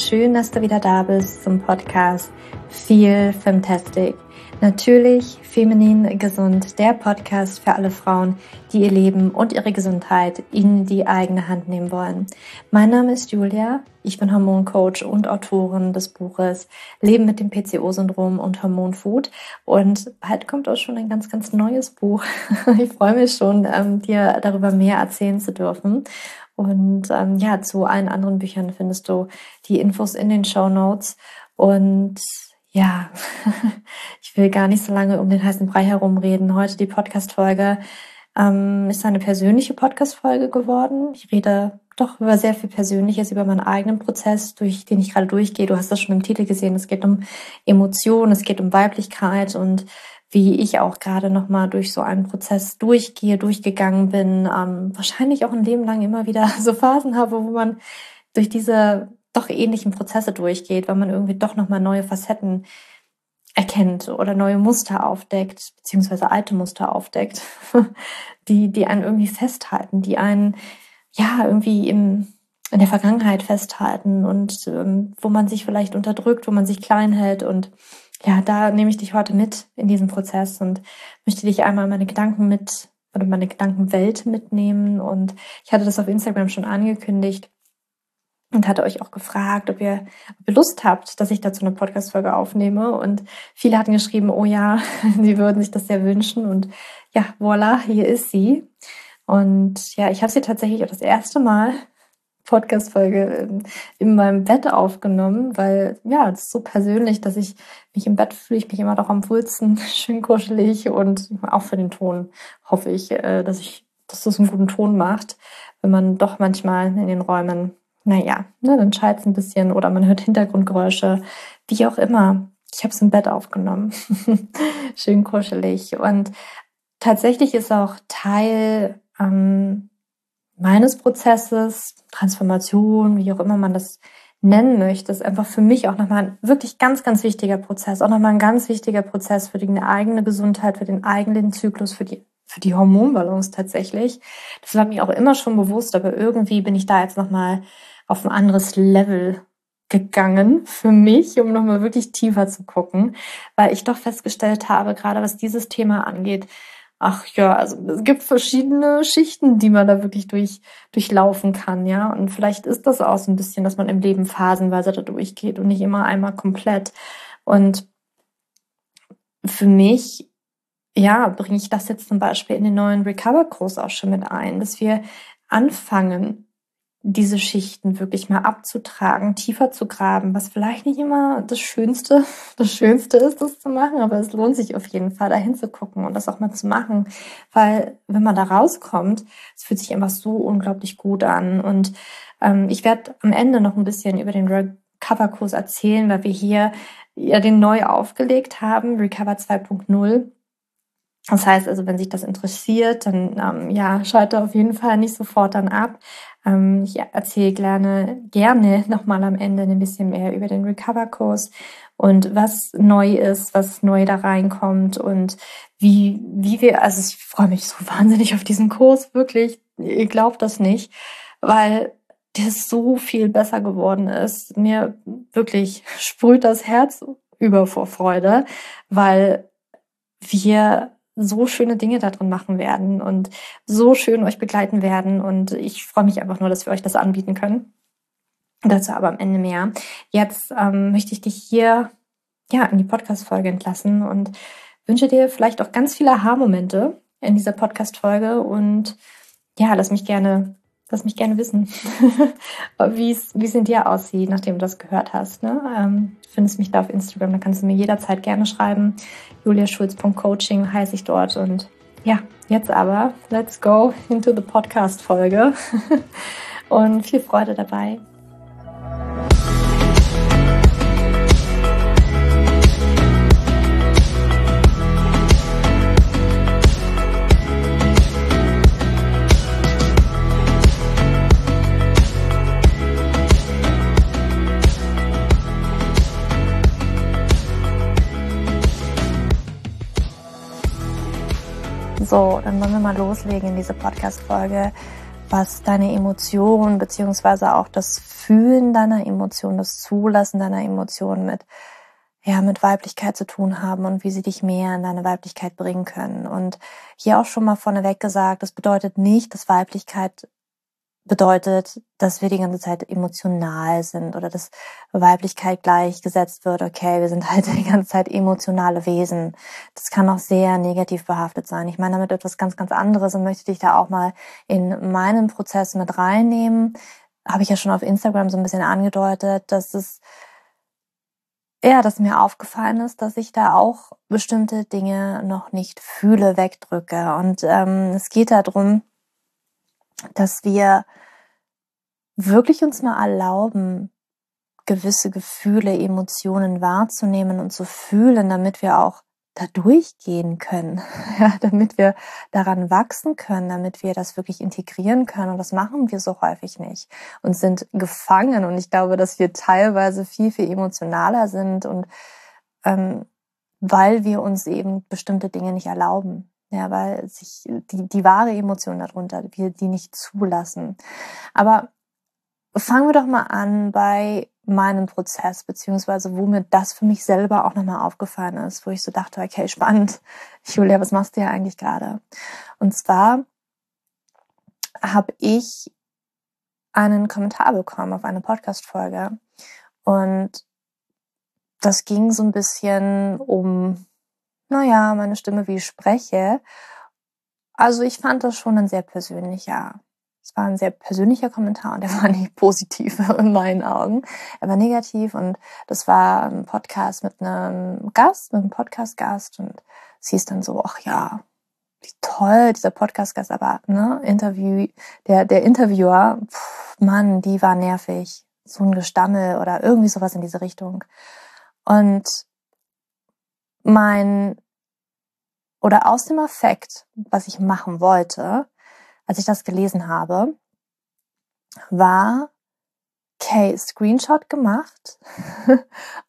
schön, dass du wieder da bist zum Podcast Feel Fantastic. Natürlich feminin gesund, der Podcast für alle Frauen, die ihr Leben und ihre Gesundheit in die eigene Hand nehmen wollen. Mein Name ist Julia, ich bin Hormoncoach und Autorin des Buches Leben mit dem PCO-Syndrom und Hormonfood und bald kommt auch schon ein ganz, ganz neues Buch. Ich freue mich schon, ähm, dir darüber mehr erzählen zu dürfen. Und ähm, ja, zu allen anderen Büchern findest du die Infos in den Show Notes. Und ja, ich will gar nicht so lange um den heißen Brei herumreden. Heute die Podcast-Folge ähm, ist eine persönliche Podcast-Folge geworden. Ich rede doch über sehr viel Persönliches, über meinen eigenen Prozess, durch den ich gerade durchgehe. Du hast das schon im Titel gesehen. Es geht um Emotionen, es geht um Weiblichkeit und wie ich auch gerade nochmal durch so einen Prozess durchgehe, durchgegangen bin, ähm, wahrscheinlich auch ein Leben lang immer wieder so Phasen habe, wo man durch diese doch ähnlichen Prozesse durchgeht, weil man irgendwie doch nochmal neue Facetten erkennt oder neue Muster aufdeckt, beziehungsweise alte Muster aufdeckt, die, die einen irgendwie festhalten, die einen ja irgendwie im, in der Vergangenheit festhalten und ähm, wo man sich vielleicht unterdrückt, wo man sich klein hält und ja, da nehme ich dich heute mit in diesem Prozess und möchte dich einmal meine Gedanken mit oder meine Gedankenwelt mitnehmen. Und ich hatte das auf Instagram schon angekündigt und hatte euch auch gefragt, ob ihr, ob ihr Lust habt, dass ich dazu eine Podcast-Folge aufnehme. Und viele hatten geschrieben, oh ja, sie würden sich das sehr wünschen. Und ja, voila, hier ist sie. Und ja, ich habe sie tatsächlich auch das erste Mal Podcast-Folge in meinem Bett aufgenommen, weil ja, es ist so persönlich, dass ich mich im Bett fühle, ich mich immer noch am Pulsen, schön kuschelig und auch für den Ton hoffe ich, äh, dass ich, dass das einen guten Ton macht, wenn man doch manchmal in den Räumen, naja, ne, dann schallt es ein bisschen oder man hört Hintergrundgeräusche, wie auch immer. Ich habe es im Bett aufgenommen, schön kuschelig und tatsächlich ist auch Teil ähm, meines Prozesses, Transformation, wie auch immer man das nennen möchte, ist einfach für mich auch nochmal ein wirklich ganz, ganz wichtiger Prozess, auch nochmal ein ganz wichtiger Prozess für die eigene Gesundheit, für den eigenen Zyklus, für die, für die Hormonbalance tatsächlich. Das war mir auch immer schon bewusst, aber irgendwie bin ich da jetzt nochmal auf ein anderes Level gegangen für mich, um nochmal wirklich tiefer zu gucken, weil ich doch festgestellt habe, gerade was dieses Thema angeht, ach ja, also es gibt verschiedene Schichten, die man da wirklich durch, durchlaufen kann, ja. Und vielleicht ist das auch so ein bisschen, dass man im Leben phasenweise da durchgeht und nicht immer einmal komplett. Und für mich, ja, bringe ich das jetzt zum Beispiel in den neuen Recover-Kurs auch schon mit ein, dass wir anfangen, diese Schichten wirklich mal abzutragen, tiefer zu graben, was vielleicht nicht immer das Schönste, das Schönste ist, das zu machen, aber es lohnt sich auf jeden Fall, da hinzugucken und das auch mal zu machen, weil wenn man da rauskommt, es fühlt sich einfach so unglaublich gut an. Und ähm, ich werde am Ende noch ein bisschen über den Recover-Kurs erzählen, weil wir hier ja den neu aufgelegt haben, Recover 2.0 das heißt also, wenn sich das interessiert, dann ähm, ja, schalte auf jeden Fall nicht sofort dann ab. Ähm, ich erzähle gerne, gerne nochmal am Ende ein bisschen mehr über den Recover-Kurs und was neu ist, was neu da reinkommt und wie, wie wir, also ich freue mich so wahnsinnig auf diesen Kurs, wirklich. Ihr glaubt das nicht, weil der so viel besser geworden ist. Mir wirklich sprüht das Herz über vor Freude, weil wir so schöne Dinge da drin machen werden und so schön euch begleiten werden. Und ich freue mich einfach nur, dass wir euch das anbieten können. Dazu aber am Ende mehr. Jetzt ähm, möchte ich dich hier ja in die Podcast-Folge entlassen und wünsche dir vielleicht auch ganz viele Aha-Momente in dieser Podcast-Folge und ja, lass mich gerne Lass mich gerne wissen, wie es in dir aussieht, nachdem du das gehört hast. Ne? Ähm, findest mich da auf Instagram, da kannst du mir jederzeit gerne schreiben. juliaschulz.coaching heiße ich dort. Und ja, jetzt aber, let's go into the Podcast-Folge. und viel Freude dabei. So, dann wollen wir mal loslegen in diese Podcast-Folge. was deine Emotionen beziehungsweise auch das Fühlen deiner Emotionen, das Zulassen deiner Emotionen mit ja, mit Weiblichkeit zu tun haben und wie sie dich mehr in deine Weiblichkeit bringen können. Und hier auch schon mal vorneweg gesagt, das bedeutet nicht, dass Weiblichkeit bedeutet, dass wir die ganze Zeit emotional sind oder dass Weiblichkeit gleichgesetzt wird, okay, wir sind halt die ganze Zeit emotionale Wesen. Das kann auch sehr negativ behaftet sein. Ich meine damit etwas ganz, ganz anderes und möchte dich da auch mal in meinen Prozess mit reinnehmen. Habe ich ja schon auf Instagram so ein bisschen angedeutet, dass es ja, dass mir aufgefallen ist, dass ich da auch bestimmte Dinge noch nicht fühle, wegdrücke. Und ähm, es geht darum, dass wir wirklich uns mal erlauben, gewisse Gefühle, Emotionen wahrzunehmen und zu fühlen, damit wir auch da durchgehen können, ja, damit wir daran wachsen können, damit wir das wirklich integrieren können. Und das machen wir so häufig nicht und sind gefangen. Und ich glaube, dass wir teilweise viel, viel emotionaler sind und ähm, weil wir uns eben bestimmte Dinge nicht erlauben. Ja, weil sich die, die wahre Emotion darunter, wir die nicht zulassen. Aber fangen wir doch mal an bei meinen Prozess, beziehungsweise wo mir das für mich selber auch nochmal aufgefallen ist, wo ich so dachte, okay, spannend, Julia, was machst du ja eigentlich gerade? Und zwar habe ich einen Kommentar bekommen auf eine Podcast-Folge und das ging so ein bisschen um, naja, meine Stimme, wie ich spreche. Also ich fand das schon ein sehr persönlicher es war ein sehr persönlicher Kommentar und er war nicht positiv in meinen Augen. Er war negativ und das war ein Podcast mit einem Gast, mit einem Podcast-Gast und es hieß dann so, ach ja, wie toll, dieser Podcast-Gast, aber ne, Interview, der, der Interviewer, pff, Mann, die war nervig. So ein Gestammel oder irgendwie sowas in diese Richtung. Und mein, oder aus dem Affekt, was ich machen wollte, als ich das gelesen habe, war okay, Screenshot gemacht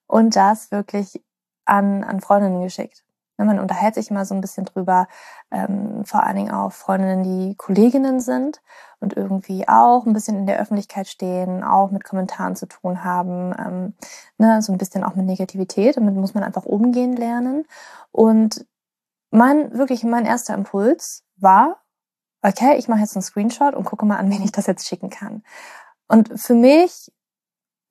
und das wirklich an, an Freundinnen geschickt. Ne, man unterhält sich immer so ein bisschen drüber, ähm, vor allen Dingen auch Freundinnen, die Kolleginnen sind und irgendwie auch ein bisschen in der Öffentlichkeit stehen, auch mit Kommentaren zu tun haben, ähm, ne, so ein bisschen auch mit Negativität. Damit muss man einfach umgehen lernen. Und mein, wirklich mein erster Impuls war, okay, ich mache jetzt einen Screenshot und gucke mal an, wen ich das jetzt schicken kann. Und für mich,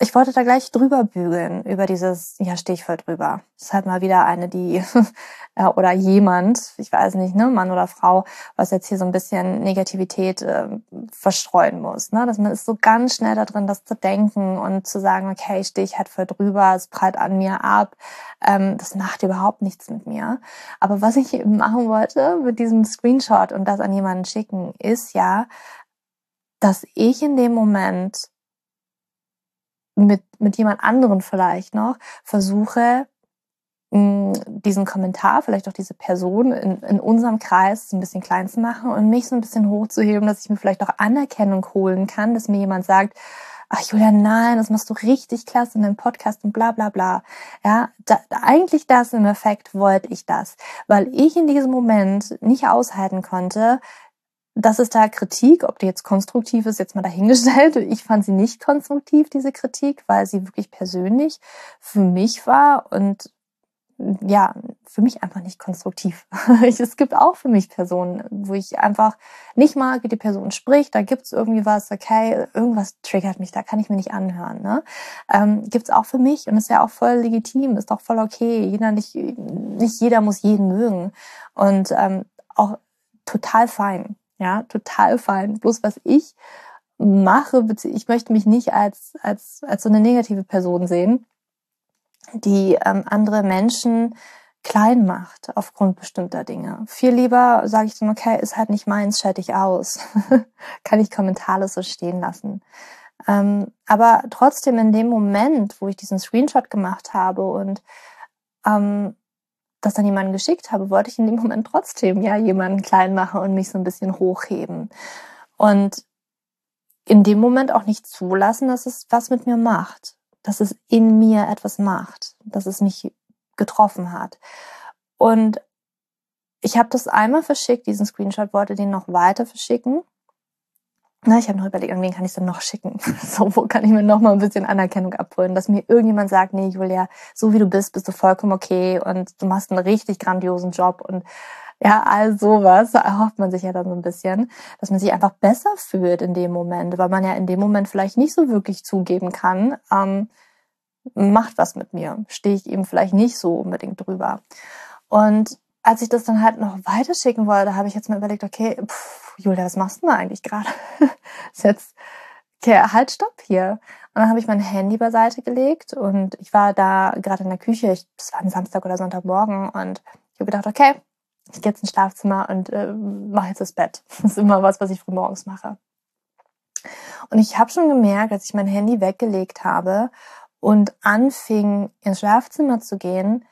ich wollte da gleich drüber bügeln, über dieses, ja, stehe ich voll drüber. Das ist halt mal wieder eine, die, oder jemand, ich weiß nicht, ne, Mann oder Frau, was jetzt hier so ein bisschen Negativität äh, verstreuen muss. Ne? Dass man ist so ganz schnell da drin, das zu denken und zu sagen, okay, stehe ich halt voll drüber, es prallt an mir ab. Ähm, das macht überhaupt nichts mit mir. Aber was ich eben machen wollte mit diesem Screenshot und das an jemanden schicken, ist ja, dass ich in dem Moment mit, mit jemand anderen vielleicht noch versuche, diesen Kommentar, vielleicht auch diese Person in, in unserem Kreis ein bisschen klein zu machen und mich so ein bisschen hochzuheben, dass ich mir vielleicht auch Anerkennung holen kann, dass mir jemand sagt, ach Julia, nein, das machst du richtig klasse in deinem Podcast und bla bla bla. Ja, da, eigentlich das im Effekt wollte ich das, weil ich in diesem Moment nicht aushalten konnte, dass es da Kritik, ob die jetzt konstruktiv ist, jetzt mal dahingestellt. Ich fand sie nicht konstruktiv, diese Kritik, weil sie wirklich persönlich für mich war und ja, für mich einfach nicht konstruktiv. es gibt auch für mich Personen, wo ich einfach nicht mag, wie die Person spricht. Da gibt's irgendwie was, okay, irgendwas triggert mich, da kann ich mir nicht anhören. Ne? Ähm, gibt's auch für mich und ist ja auch voll legitim, ist doch voll okay. Jeder nicht, nicht jeder muss jeden mögen und ähm, auch total fein, ja, total fein. Bloß was ich mache, ich möchte mich nicht als als als so eine negative Person sehen die ähm, andere Menschen klein macht aufgrund bestimmter Dinge. Viel lieber sage ich dann, okay, ist halt nicht meins, schalte ich aus. Kann ich kommentarlos so stehen lassen. Ähm, aber trotzdem in dem Moment, wo ich diesen Screenshot gemacht habe und ähm, das dann jemanden geschickt habe, wollte ich in dem Moment trotzdem ja jemanden klein machen und mich so ein bisschen hochheben. Und in dem Moment auch nicht zulassen, dass es was mit mir macht dass es in mir etwas macht, dass es mich getroffen hat. Und ich habe das einmal verschickt, diesen Screenshot, wollte den noch weiter verschicken. Na, ich habe noch überlegt, an wen kann ich denn noch schicken? So, wo kann ich mir noch mal ein bisschen Anerkennung abholen, dass mir irgendjemand sagt, nee, Julia, so wie du bist, bist du vollkommen okay und du machst einen richtig grandiosen Job und ja, all sowas erhofft man sich ja dann so ein bisschen, dass man sich einfach besser fühlt in dem Moment, weil man ja in dem Moment vielleicht nicht so wirklich zugeben kann, ähm, macht was mit mir, stehe ich eben vielleicht nicht so unbedingt drüber. Und als ich das dann halt noch weiterschicken wollte, habe ich jetzt mal überlegt, okay, pff, Julia, was machst du denn eigentlich gerade? ist jetzt, okay, halt, stopp hier. Und dann habe ich mein Handy beiseite gelegt und ich war da gerade in der Küche, ich, das war ein Samstag oder Sonntagmorgen und ich habe gedacht, okay, ich gehe jetzt ins Schlafzimmer und äh, mache jetzt das Bett. Das ist immer was, was ich früh morgens mache. Und ich habe schon gemerkt, als ich mein Handy weggelegt habe und anfing, ins Schlafzimmer zu gehen,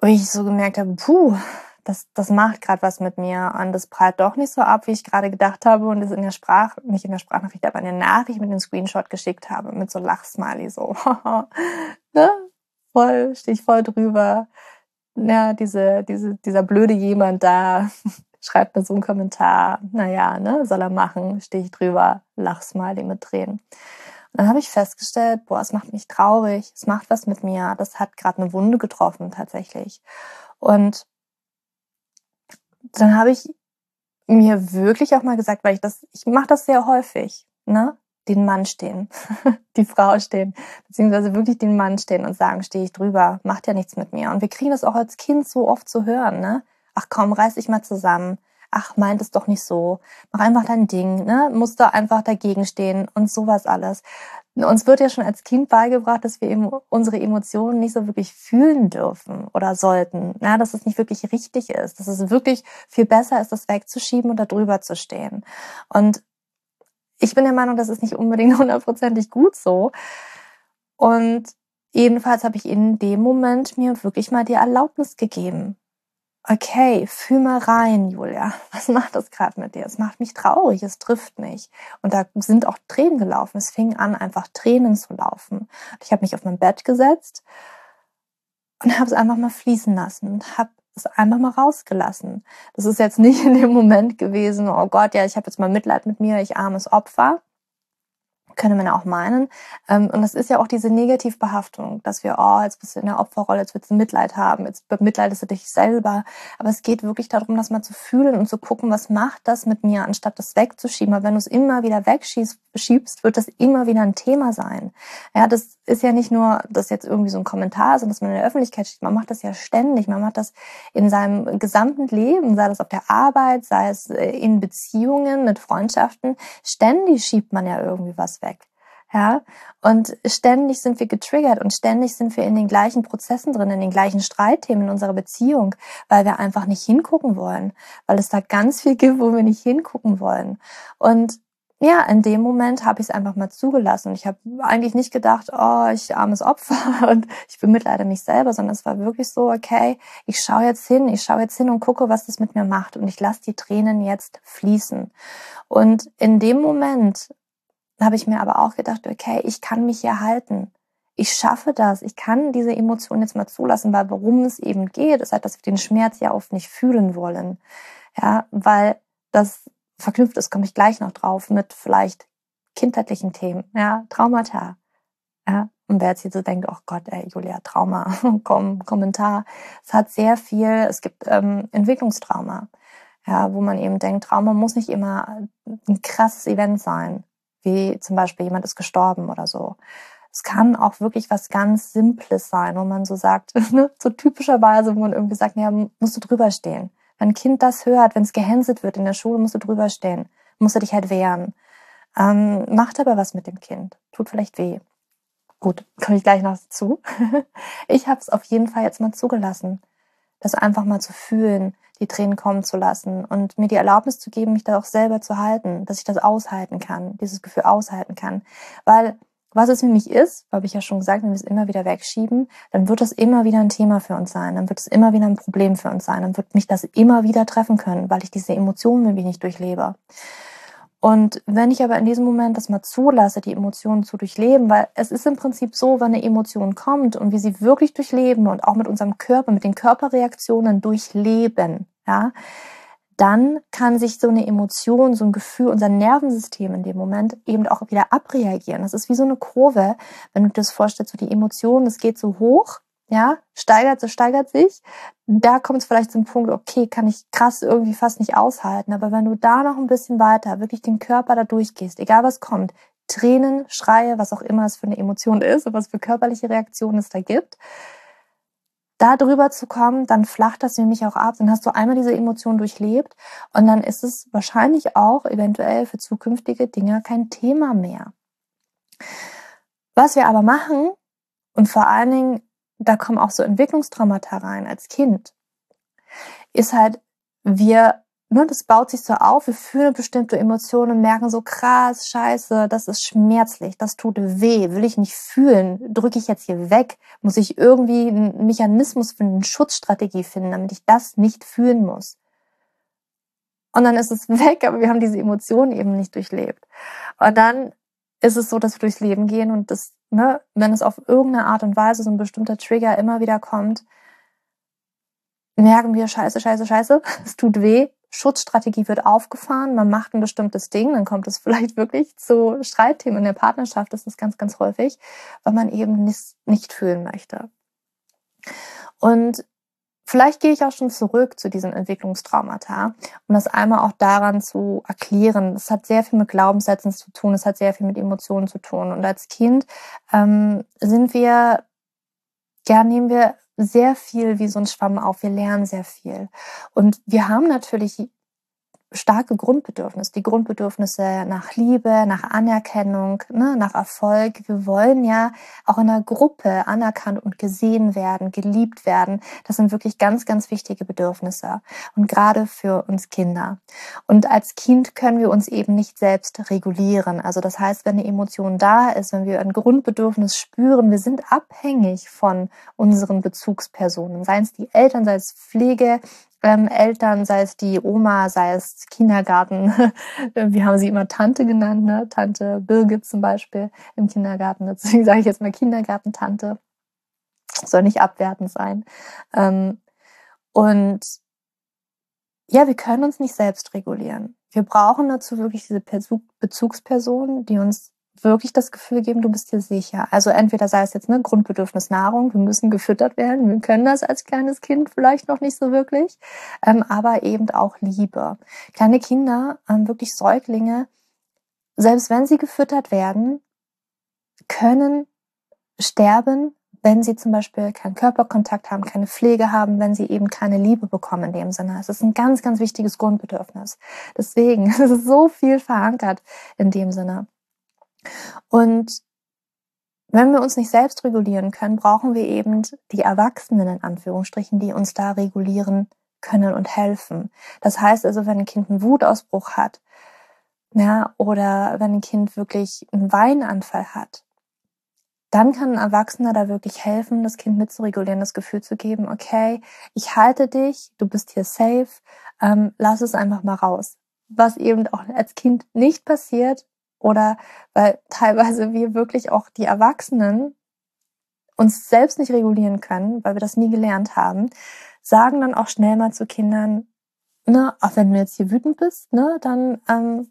wo ich so gemerkt habe, puh, das, das macht gerade was mit mir und das prallt doch nicht so ab, wie ich gerade gedacht habe und es in der Sprach, nicht in der Sprachnachricht, aber in der Nachricht mit dem Screenshot geschickt habe, mit so Lachsmiley, so, ne? voll, stehe ich voll drüber. Ja, diese, diese, dieser blöde jemand da schreibt mir so einen Kommentar, naja, ne, soll er machen, stehe ich drüber, Lachsmiley mit Tränen dann habe ich festgestellt, boah, es macht mich traurig, es macht was mit mir, das hat gerade eine Wunde getroffen tatsächlich. Und dann habe ich mir wirklich auch mal gesagt, weil ich das, ich mache das sehr häufig, ne? Den Mann stehen, die Frau stehen, beziehungsweise wirklich den Mann stehen und sagen, stehe ich drüber, macht ja nichts mit mir. Und wir kriegen das auch als Kind so oft zu hören, ne? Ach komm, reiß dich mal zusammen ach, meint es doch nicht so, mach einfach dein Ding, ne? musst du einfach dagegen stehen und sowas alles. Uns wird ja schon als Kind beigebracht, dass wir unsere Emotionen nicht so wirklich fühlen dürfen oder sollten, ja, dass es nicht wirklich richtig ist, dass es wirklich viel besser ist, das wegzuschieben und da drüber zu stehen. Und ich bin der Meinung, das ist nicht unbedingt hundertprozentig gut so. Und jedenfalls habe ich in dem Moment mir wirklich mal die Erlaubnis gegeben, okay, fühl mal rein, Julia. Was macht das gerade mit dir? Es macht mich traurig, es trifft mich. Und da sind auch Tränen gelaufen. Es fing an, einfach Tränen zu laufen. Ich habe mich auf mein Bett gesetzt und habe es einfach mal fließen lassen und habe es einfach mal rausgelassen. Das ist jetzt nicht in dem Moment gewesen, oh Gott, ja, ich habe jetzt mal Mitleid mit mir, ich armes Opfer, könnte man auch meinen. Ähm, und das ist ja auch diese Negativbehaftung, dass wir, oh, jetzt bist du in der Opferrolle, jetzt willst du Mitleid haben, jetzt bemitleidest du dich selber. Aber es geht wirklich darum, das mal zu fühlen und zu gucken, was macht das mit mir, anstatt das wegzuschieben. Aber wenn du es immer wieder wegschiebst, wird das immer wieder ein Thema sein. Ja, das ist ja nicht nur, dass jetzt irgendwie so ein Kommentar ist und dass man in der Öffentlichkeit steht. Man macht das ja ständig. Man macht das in seinem gesamten Leben, sei das auf der Arbeit, sei es äh, in Beziehungen mit Freundschaften. Ständig schiebt man ja irgendwie was weg. Ja, und ständig sind wir getriggert und ständig sind wir in den gleichen Prozessen drin, in den gleichen Streitthemen in unserer Beziehung, weil wir einfach nicht hingucken wollen, weil es da ganz viel gibt, wo wir nicht hingucken wollen. Und ja, in dem Moment habe ich es einfach mal zugelassen. Ich habe eigentlich nicht gedacht, oh, ich armes Opfer und ich bemitleide mich selber, sondern es war wirklich so, okay, ich schaue jetzt hin, ich schaue jetzt hin und gucke, was das mit mir macht und ich lasse die Tränen jetzt fließen. Und in dem Moment habe ich mir aber auch gedacht, okay, ich kann mich hier halten. Ich schaffe das. Ich kann diese Emotion jetzt mal zulassen, weil worum es eben geht, ist halt, dass wir den Schmerz ja oft nicht fühlen wollen. Ja, weil das verknüpft ist, komme ich gleich noch drauf, mit vielleicht kindheitlichen Themen, ja, Traumata. Ja, und wer jetzt hier so denkt, oh Gott, ey, Julia, Trauma, komm, Kommentar. Es hat sehr viel, es gibt ähm, Entwicklungstrauma, ja, wo man eben denkt, Trauma muss nicht immer ein krasses Event sein, wie zum Beispiel jemand ist gestorben oder so. Es kann auch wirklich was ganz Simples sein, wo man so sagt, ne, so typischerweise, wo man irgendwie sagt, ja, musst du drüber stehen. Wenn ein Kind das hört, wenn es gehänselt wird in der Schule, musst du drüber stehen, musst du dich halt wehren. Ähm, macht aber was mit dem Kind, tut vielleicht weh. Gut, komme ich gleich noch dazu. ich habe es auf jeden Fall jetzt mal zugelassen, das einfach mal zu fühlen, die Tränen kommen zu lassen und mir die Erlaubnis zu geben, mich da auch selber zu halten, dass ich das aushalten kann, dieses Gefühl aushalten kann. Weil was es nämlich ist, habe ich ja schon gesagt, wenn wir es immer wieder wegschieben, dann wird das immer wieder ein Thema für uns sein, dann wird es immer wieder ein Problem für uns sein, dann wird mich das immer wieder treffen können, weil ich diese Emotionen irgendwie nicht durchlebe. Und wenn ich aber in diesem Moment das mal zulasse, die Emotionen zu durchleben, weil es ist im Prinzip so, wenn eine Emotion kommt und wir sie wirklich durchleben und auch mit unserem Körper, mit den Körperreaktionen durchleben, ja, dann kann sich so eine Emotion, so ein Gefühl, unser Nervensystem in dem Moment eben auch wieder abreagieren. Das ist wie so eine Kurve, wenn du dir das vorstellst, so die Emotion, das geht so hoch, ja, steigert, so steigert sich. Da kommt es vielleicht zum Punkt, okay, kann ich krass irgendwie fast nicht aushalten. Aber wenn du da noch ein bisschen weiter wirklich den Körper da durchgehst, egal was kommt, Tränen, Schreie, was auch immer es für eine Emotion ist und was für körperliche Reaktionen es da gibt, da drüber zu kommen, dann flacht das nämlich auch ab. Dann hast du einmal diese Emotion durchlebt und dann ist es wahrscheinlich auch eventuell für zukünftige Dinge kein Thema mehr. Was wir aber machen und vor allen Dingen, da kommen auch so Entwicklungstraumata rein als Kind, ist halt, wir ne, das baut sich so auf, wir fühlen bestimmte Emotionen, merken so krass, scheiße, das ist schmerzlich, das tut weh, will ich nicht fühlen, drücke ich jetzt hier weg, muss ich irgendwie einen Mechanismus finden, eine Schutzstrategie finden, damit ich das nicht fühlen muss. Und dann ist es weg, aber wir haben diese Emotionen eben nicht durchlebt. Und dann ist es so, dass wir durchs Leben gehen und das, ne, wenn es auf irgendeine Art und Weise so ein bestimmter Trigger immer wieder kommt, merken wir, scheiße, scheiße, scheiße, es tut weh, Schutzstrategie wird aufgefahren, man macht ein bestimmtes Ding, dann kommt es vielleicht wirklich zu Streitthemen in der Partnerschaft, das ist ganz, ganz häufig, weil man eben nicht, nicht fühlen möchte. Und vielleicht gehe ich auch schon zurück zu diesen Entwicklungstraumata, um das einmal auch daran zu erklären. Es hat sehr viel mit Glaubenssätzen zu tun, es hat sehr viel mit Emotionen zu tun. Und als Kind ähm, sind wir, ja, nehmen wir sehr viel wie so ein Schwamm auf. Wir lernen sehr viel. Und wir haben natürlich starke Grundbedürfnisse, die Grundbedürfnisse nach Liebe, nach Anerkennung, ne, nach Erfolg. Wir wollen ja auch in der Gruppe anerkannt und gesehen werden, geliebt werden. Das sind wirklich ganz, ganz wichtige Bedürfnisse und gerade für uns Kinder. Und als Kind können wir uns eben nicht selbst regulieren. Also das heißt, wenn eine Emotion da ist, wenn wir ein Grundbedürfnis spüren, wir sind abhängig von unseren Bezugspersonen, seien es die Eltern, sei es Pflege, ähm, Eltern, sei es die Oma, sei es Kindergarten. Wir haben sie immer Tante genannt, ne? Tante Birgit zum Beispiel im Kindergarten. Deswegen sage ich jetzt mal Kindergartentante. Soll nicht abwertend sein. Ähm, und ja, wir können uns nicht selbst regulieren. Wir brauchen dazu wirklich diese Bezugspersonen, die uns wirklich das Gefühl geben, du bist dir sicher. Also entweder sei es jetzt eine Grundbedürfnis Nahrung, wir müssen gefüttert werden, wir können das als kleines Kind vielleicht noch nicht so wirklich, ähm, aber eben auch Liebe. Kleine Kinder, ähm, wirklich Säuglinge, selbst wenn sie gefüttert werden, können sterben, wenn sie zum Beispiel keinen Körperkontakt haben, keine Pflege haben, wenn sie eben keine Liebe bekommen in dem Sinne. Es ist ein ganz, ganz wichtiges Grundbedürfnis. Deswegen ist es so viel verankert in dem Sinne. Und wenn wir uns nicht selbst regulieren können, brauchen wir eben die Erwachsenen in Anführungsstrichen, die uns da regulieren können und helfen. Das heißt also, wenn ein Kind einen Wutausbruch hat, ja, oder wenn ein Kind wirklich einen Weinanfall hat, dann kann ein Erwachsener da wirklich helfen, das Kind mitzuregulieren, das Gefühl zu geben, okay, ich halte dich, du bist hier safe, ähm, lass es einfach mal raus. Was eben auch als Kind nicht passiert, oder weil teilweise wir wirklich auch die Erwachsenen uns selbst nicht regulieren können, weil wir das nie gelernt haben, sagen dann auch schnell mal zu Kindern, ne, auch wenn du jetzt hier wütend bist, ne, dann ähm,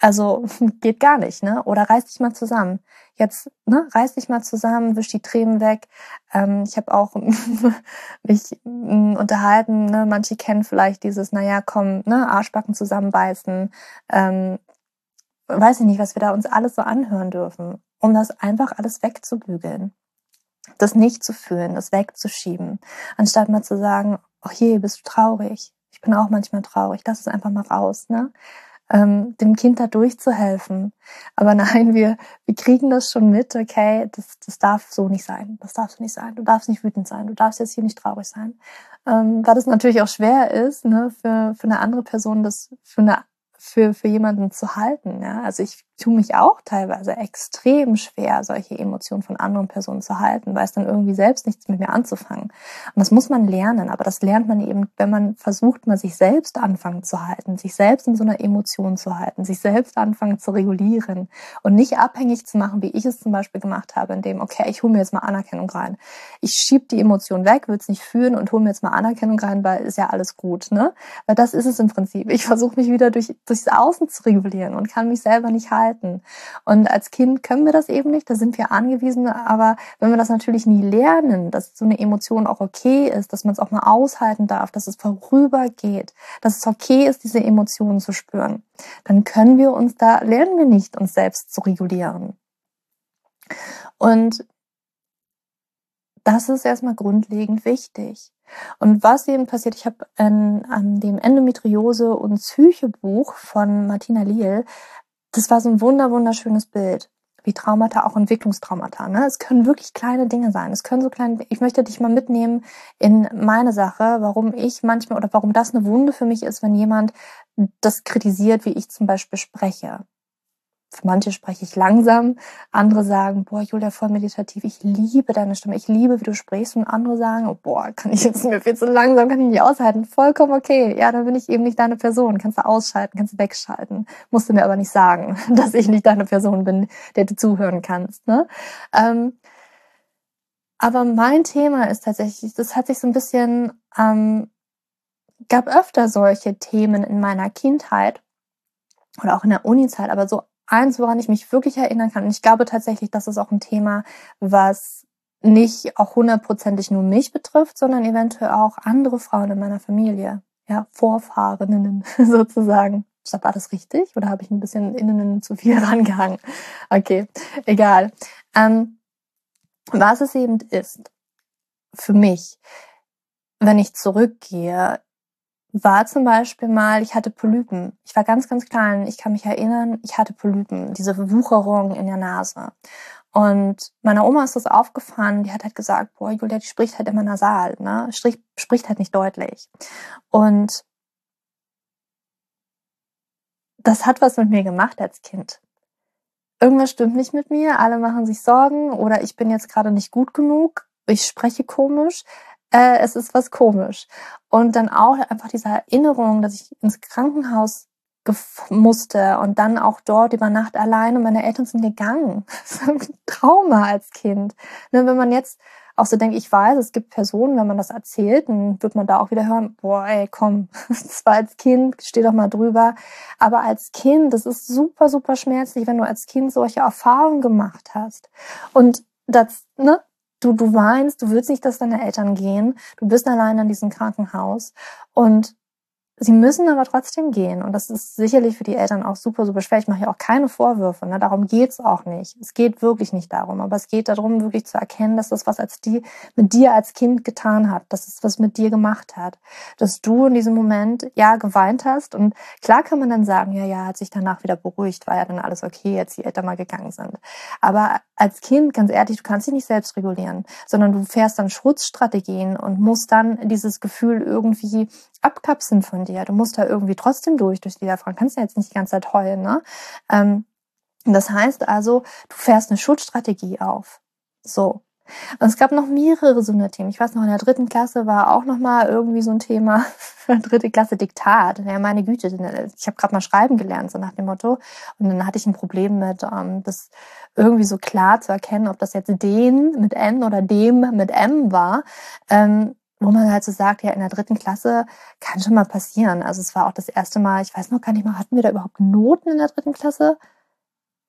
also geht gar nicht, ne? Oder reiß dich mal zusammen. Jetzt, ne, reiß dich mal zusammen, wisch die Tränen weg. Ähm, ich habe auch mich mm, unterhalten, ne, manche kennen vielleicht dieses, naja, komm, ne, Arschbacken zusammenbeißen, ähm, weiß ich nicht, was wir da uns alles so anhören dürfen, um das einfach alles wegzubügeln. Das nicht zu fühlen, das wegzuschieben. Anstatt mal zu sagen, ach je, bist du traurig. Ich bin auch manchmal traurig. Lass es einfach mal raus, ne? Ähm, dem Kind da durchzuhelfen. Aber nein, wir, wir kriegen das schon mit, okay, das, das darf so nicht sein. Das darf so nicht sein. Du darfst nicht wütend sein. Du darfst jetzt hier nicht traurig sein. Ähm, weil das natürlich auch schwer ist, ne, für, für eine andere Person das für eine für, für jemanden zu halten. Ja? Also ich tue mich auch teilweise extrem schwer, solche Emotionen von anderen Personen zu halten, weil es dann irgendwie selbst nichts mit mir anzufangen. Und das muss man lernen, aber das lernt man eben, wenn man versucht, mal sich selbst anfangen zu halten, sich selbst in so einer Emotion zu halten, sich selbst anfangen zu regulieren und nicht abhängig zu machen, wie ich es zum Beispiel gemacht habe, indem, okay, ich hole mir jetzt mal Anerkennung rein. Ich schiebe die Emotion weg, will es nicht fühlen und hole mir jetzt mal Anerkennung rein, weil ist ja alles gut, ne? Weil das ist es im Prinzip. Ich versuche mich wieder durch, durchs Außen zu regulieren und kann mich selber nicht halten halten. Und als Kind können wir das eben nicht, da sind wir angewiesen. Aber wenn wir das natürlich nie lernen, dass so eine Emotion auch okay ist, dass man es auch mal aushalten darf, dass es vorübergeht, dass es okay ist, diese Emotionen zu spüren, dann können wir uns da, lernen wir nicht, uns selbst zu regulieren. Und das ist erstmal grundlegend wichtig. Und was eben passiert, ich habe an dem Endometriose- und Psyche-Buch von Martina Liel das war so ein wunder, wunderschönes Bild. Wie Traumata, auch Entwicklungstraumata. Ne? Es können wirklich kleine Dinge sein. Es können so kleine, ich möchte dich mal mitnehmen in meine Sache, warum ich manchmal oder warum das eine Wunde für mich ist, wenn jemand das kritisiert, wie ich zum Beispiel spreche. Für manche spreche ich langsam, andere sagen, boah, Julia, voll meditativ, ich liebe deine Stimme, ich liebe, wie du sprichst. Und andere sagen, oh, boah, kann ich jetzt mir viel zu langsam, kann ich nicht aushalten. Vollkommen okay. Ja, dann bin ich eben nicht deine Person. Kannst du ausschalten, kannst du wegschalten. Musst du mir aber nicht sagen, dass ich nicht deine Person bin, der du zuhören kannst. Ne? Ähm, aber mein Thema ist tatsächlich, das hat sich so ein bisschen, ähm, gab öfter solche Themen in meiner Kindheit oder auch in der Uni-Zeit, aber so eins, woran ich mich wirklich erinnern kann, und ich glaube tatsächlich, das ist auch ein Thema, was nicht auch hundertprozentig nur mich betrifft, sondern eventuell auch andere Frauen in meiner Familie, ja, Vorfahrinnen sozusagen. War das richtig oder habe ich ein bisschen innen zu viel rangehangen? Okay, egal. Ähm, was es eben ist, für mich, wenn ich zurückgehe, war zum Beispiel mal, ich hatte Polypen. Ich war ganz, ganz klein. Ich kann mich erinnern, ich hatte Polypen, diese Wucherung in der Nase. Und meiner Oma ist das aufgefallen. Die hat halt gesagt, boah, Julia, die spricht halt immer nasal, ne? Spricht, spricht halt nicht deutlich. Und das hat was mit mir gemacht als Kind. Irgendwas stimmt nicht mit mir. Alle machen sich Sorgen oder ich bin jetzt gerade nicht gut genug. Ich spreche komisch äh, es ist was komisch. Und dann auch einfach diese Erinnerung, dass ich ins Krankenhaus musste und dann auch dort über Nacht alleine. Meine Eltern sind gegangen. Das ist ein Trauma als Kind. Ne, wenn man jetzt auch so denkt, ich weiß, es gibt Personen, wenn man das erzählt, dann wird man da auch wieder hören, boah, ey, komm, das war als Kind, steh doch mal drüber. Aber als Kind, das ist super, super schmerzlich, wenn du als Kind solche Erfahrungen gemacht hast. Und das, ne, du, du weinst, du willst nicht, dass deine Eltern gehen, du bist allein in diesem Krankenhaus. Und Sie müssen aber trotzdem gehen. Und das ist sicherlich für die Eltern auch super, super schwer. Ich mache ja auch keine Vorwürfe. Ne? Darum geht's auch nicht. Es geht wirklich nicht darum. Aber es geht darum, wirklich zu erkennen, dass das was als die mit dir als Kind getan hat, dass es was mit dir gemacht hat. Dass du in diesem Moment ja geweint hast. Und klar kann man dann sagen, ja, ja, hat sich danach wieder beruhigt, war ja dann alles okay, als die Eltern mal gegangen sind. Aber als Kind, ganz ehrlich, du kannst dich nicht selbst regulieren, sondern du fährst dann Schutzstrategien und musst dann dieses Gefühl irgendwie abkapseln von dir. Du musst da irgendwie trotzdem durch, durch die Erfahrung. Kannst ja jetzt nicht die ganze Zeit heulen, ne? Ähm, das heißt also, du fährst eine Schutzstrategie auf. So. Und es gab noch mehrere so eine Themen. Ich weiß noch, in der dritten Klasse war auch noch mal irgendwie so ein Thema. Dritte Klasse Diktat. Ja, meine Güte. Ich habe gerade mal schreiben gelernt, so nach dem Motto. Und dann hatte ich ein Problem mit, ähm, das irgendwie so klar zu erkennen, ob das jetzt den mit N oder dem mit M war. Ähm, wo man halt so sagt, ja, in der dritten Klasse kann schon mal passieren. Also es war auch das erste Mal, ich weiß noch gar nicht mal, hatten wir da überhaupt Noten in der dritten Klasse?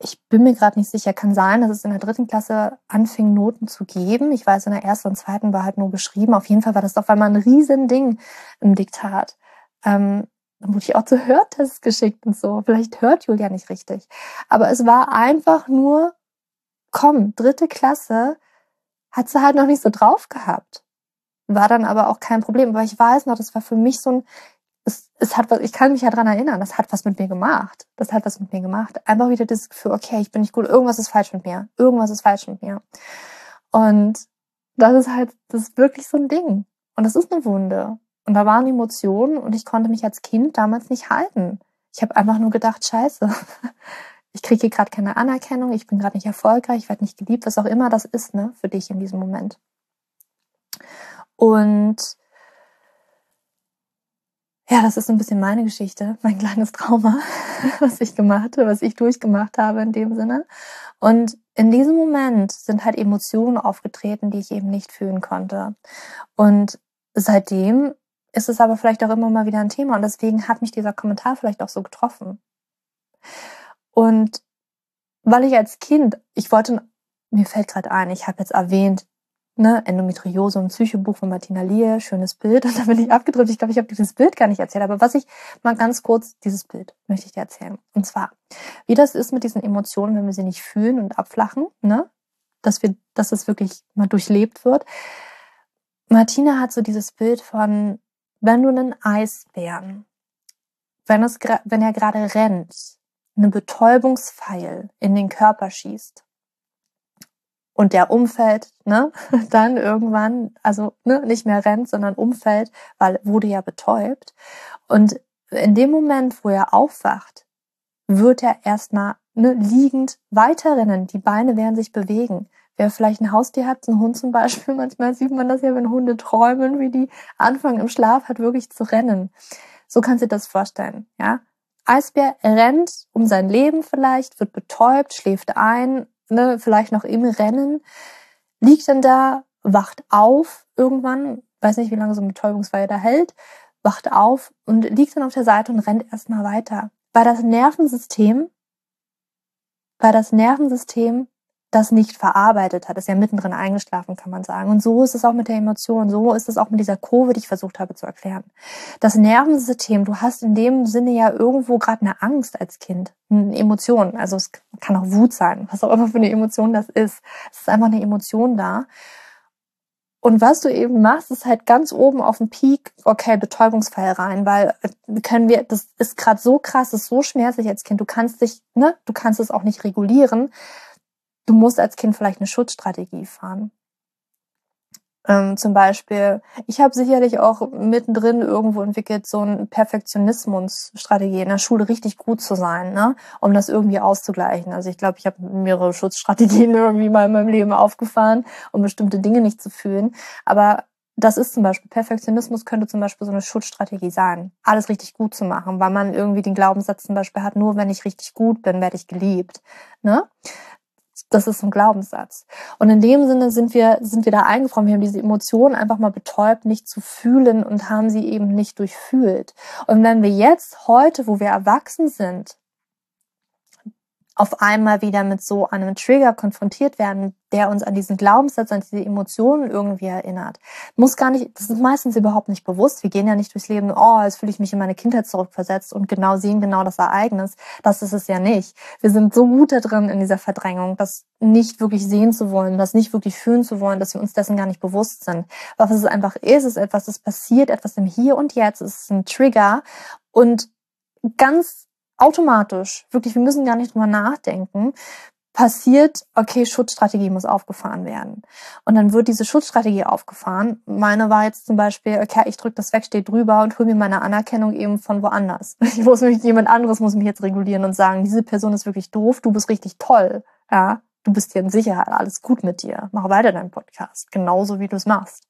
Ich bin mir gerade nicht sicher. Kann sein, dass es in der dritten Klasse anfing, Noten zu geben. Ich weiß, in der ersten und zweiten war halt nur geschrieben. Auf jeden Fall war das auf einmal ein Riesending im Diktat. Ähm, dann wurde ich auch zu Hörtests geschickt und so. Vielleicht hört Julia nicht richtig. Aber es war einfach nur, komm, dritte Klasse, hat sie halt noch nicht so drauf gehabt war dann aber auch kein Problem. Aber ich weiß noch, das war für mich so ein, es, es hat was, ich kann mich ja dran erinnern, das hat was mit mir gemacht. Das hat was mit mir gemacht. Einfach wieder das Gefühl, okay, ich bin nicht gut, irgendwas ist falsch mit mir. Irgendwas ist falsch mit mir. Und das ist halt, das ist wirklich so ein Ding. Und das ist eine Wunde. Und da waren Emotionen und ich konnte mich als Kind damals nicht halten. Ich habe einfach nur gedacht, scheiße, ich kriege hier gerade keine Anerkennung, ich bin gerade nicht erfolgreich, ich werde nicht geliebt, was auch immer das ist, ne, für dich in diesem Moment. Und ja, das ist ein bisschen meine Geschichte, mein kleines Trauma, was ich gemacht habe, was ich durchgemacht habe in dem Sinne. Und in diesem Moment sind halt Emotionen aufgetreten, die ich eben nicht fühlen konnte. Und seitdem ist es aber vielleicht auch immer mal wieder ein Thema und deswegen hat mich dieser Kommentar vielleicht auch so getroffen. Und weil ich als Kind, ich wollte, mir fällt gerade ein, ich habe jetzt erwähnt, ne, Endometriose und Psychobuch von Martina Lier, schönes Bild. Und da bin ich abgedrückt. Ich glaube, ich habe dieses Bild gar nicht erzählt. Aber was ich mal ganz kurz, dieses Bild möchte ich dir erzählen. Und zwar, wie das ist mit diesen Emotionen, wenn wir sie nicht fühlen und abflachen, ne? Dass wir, dass es wirklich mal durchlebt wird. Martina hat so dieses Bild von, wenn du einen Eisbären, wenn, es, wenn er gerade rennt, einen Betäubungspfeil in den Körper schießt und der umfällt, ne, dann irgendwann, also ne, nicht mehr rennt, sondern umfällt, weil wurde ja betäubt. Und in dem Moment, wo er aufwacht, wird er erstmal ne, liegend weiterrennen. Die Beine werden sich bewegen. Wer vielleicht ein Haustier hat, ein Hund zum Beispiel, manchmal sieht man das ja, wenn Hunde träumen, wie die anfangen im Schlaf hat wirklich zu rennen. So kannst du dir das vorstellen, ja. Eisbär rennt um sein Leben vielleicht, wird betäubt, schläft ein, ne, vielleicht noch im Rennen, liegt dann da, wacht auf irgendwann, weiß nicht, wie lange so ein Betäubungsfeier da hält, wacht auf und liegt dann auf der Seite und rennt erstmal weiter. Weil das Nervensystem, weil das Nervensystem das nicht verarbeitet hat, ist ja mittendrin eingeschlafen, kann man sagen. Und so ist es auch mit der Emotion, so ist es auch mit dieser Kurve, die ich versucht habe zu erklären. Das Nervensystem, du hast in dem Sinne ja irgendwo gerade eine Angst als Kind, eine Emotion. Also es kann auch Wut sein, was auch immer für eine Emotion das ist. Es ist einfach eine Emotion da. Und was du eben machst, ist halt ganz oben auf dem Peak, okay, Betäubungsfall rein, weil äh, können wir, das ist gerade so krass, ist so schmerzlich als Kind. Du kannst dich, ne, du kannst es auch nicht regulieren du musst als Kind vielleicht eine Schutzstrategie fahren. Ähm, zum Beispiel, ich habe sicherlich auch mittendrin irgendwo entwickelt, so eine Perfektionismusstrategie in der Schule richtig gut zu sein, ne? um das irgendwie auszugleichen. Also ich glaube, ich habe mehrere Schutzstrategien irgendwie mal in meinem Leben aufgefahren, um bestimmte Dinge nicht zu fühlen. Aber das ist zum Beispiel, Perfektionismus könnte zum Beispiel so eine Schutzstrategie sein, alles richtig gut zu machen, weil man irgendwie den Glaubenssatz zum Beispiel hat, nur wenn ich richtig gut bin, werde ich geliebt. Ne? Das ist ein Glaubenssatz. Und in dem Sinne sind wir, sind wir da eingefroren. Wir haben diese Emotionen einfach mal betäubt, nicht zu fühlen und haben sie eben nicht durchfühlt. Und wenn wir jetzt heute, wo wir erwachsen sind, auf einmal wieder mit so einem Trigger konfrontiert werden, der uns an diesen Glaubenssatz, an diese Emotionen irgendwie erinnert. Muss gar nicht, das ist meistens überhaupt nicht bewusst. Wir gehen ja nicht durchs Leben, oh, jetzt fühle ich mich in meine Kindheit zurückversetzt und genau sehen genau das Ereignis. Das ist es ja nicht. Wir sind so gut da drin in dieser Verdrängung, das nicht wirklich sehen zu wollen, das nicht wirklich fühlen zu wollen, dass wir uns dessen gar nicht bewusst sind. Was es einfach ist, ist etwas, das passiert, etwas im Hier und Jetzt, es ist ein Trigger und ganz automatisch, wirklich, wir müssen gar nicht drüber nachdenken, passiert, okay, Schutzstrategie muss aufgefahren werden. Und dann wird diese Schutzstrategie aufgefahren. Meine war jetzt zum Beispiel, okay, ich drücke das weg, stehe drüber und hole mir meine Anerkennung eben von woanders. Ich muss mich, jemand anderes muss mich jetzt regulieren und sagen, diese Person ist wirklich doof, du bist richtig toll. Ja, du bist hier in Sicherheit, alles gut mit dir. Mach weiter deinen Podcast, genauso wie du es machst.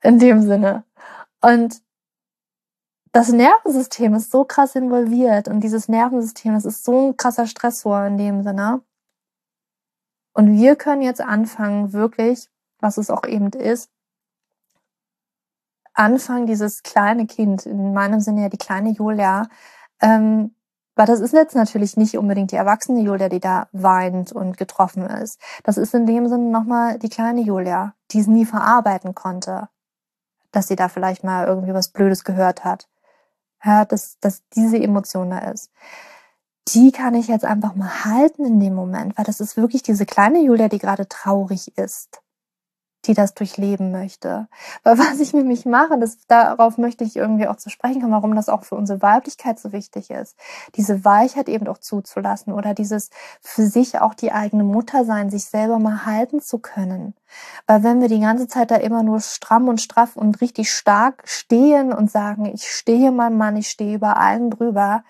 In dem Sinne. Und das Nervensystem ist so krass involviert und dieses Nervensystem, das ist so ein krasser Stressor in dem Sinne. Und wir können jetzt anfangen, wirklich, was es auch eben ist, anfangen, dieses kleine Kind, in meinem Sinne ja die kleine Julia, ähm, weil das ist jetzt natürlich nicht unbedingt die erwachsene Julia, die da weint und getroffen ist. Das ist in dem Sinne nochmal die kleine Julia, die es nie verarbeiten konnte, dass sie da vielleicht mal irgendwie was Blödes gehört hat ja, dass, dass diese Emotion da ist. Die kann ich jetzt einfach mal halten in dem Moment, weil das ist wirklich diese kleine Julia, die gerade traurig ist die das durchleben möchte. Weil was ich nämlich mache, das, darauf möchte ich irgendwie auch zu sprechen kommen, warum das auch für unsere Weiblichkeit so wichtig ist. Diese Weichheit eben auch zuzulassen oder dieses für sich auch die eigene Mutter sein, sich selber mal halten zu können. Weil wenn wir die ganze Zeit da immer nur stramm und straff und richtig stark stehen und sagen, ich stehe mein Mann, ich stehe über allen drüber,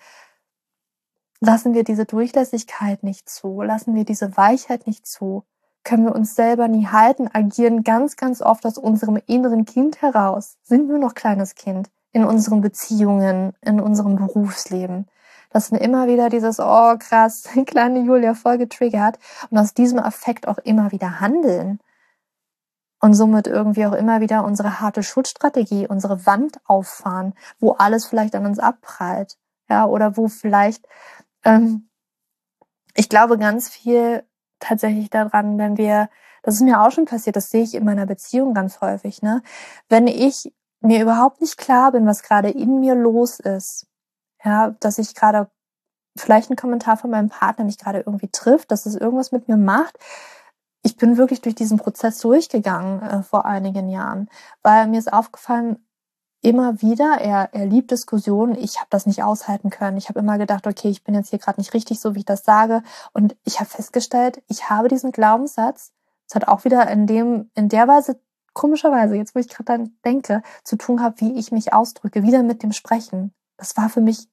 lassen wir diese Durchlässigkeit nicht zu, lassen wir diese Weichheit nicht zu, können wir uns selber nie halten, agieren ganz, ganz oft aus unserem inneren Kind heraus, sind nur noch kleines Kind? In unseren Beziehungen, in unserem Berufsleben. Das sind immer wieder dieses, oh krass, kleine Julia voll getriggert und aus diesem Affekt auch immer wieder handeln. Und somit irgendwie auch immer wieder unsere harte Schutzstrategie, unsere Wand auffahren, wo alles vielleicht an uns abprallt, ja, oder wo vielleicht, ähm, ich glaube ganz viel tatsächlich daran, wenn wir, das ist mir auch schon passiert, das sehe ich in meiner Beziehung ganz häufig, ne, wenn ich mir überhaupt nicht klar bin, was gerade in mir los ist, ja, dass ich gerade vielleicht ein Kommentar von meinem Partner mich gerade irgendwie trifft, dass es irgendwas mit mir macht, ich bin wirklich durch diesen Prozess durchgegangen äh, vor einigen Jahren, weil mir ist aufgefallen, immer wieder, er, er liebt Diskussionen, ich habe das nicht aushalten können. Ich habe immer gedacht, okay, ich bin jetzt hier gerade nicht richtig so, wie ich das sage. Und ich habe festgestellt, ich habe diesen Glaubenssatz, es hat auch wieder in dem, in der Weise, komischerweise, jetzt wo ich gerade dann denke, zu tun habe, wie ich mich ausdrücke, wieder mit dem Sprechen. Das war für mich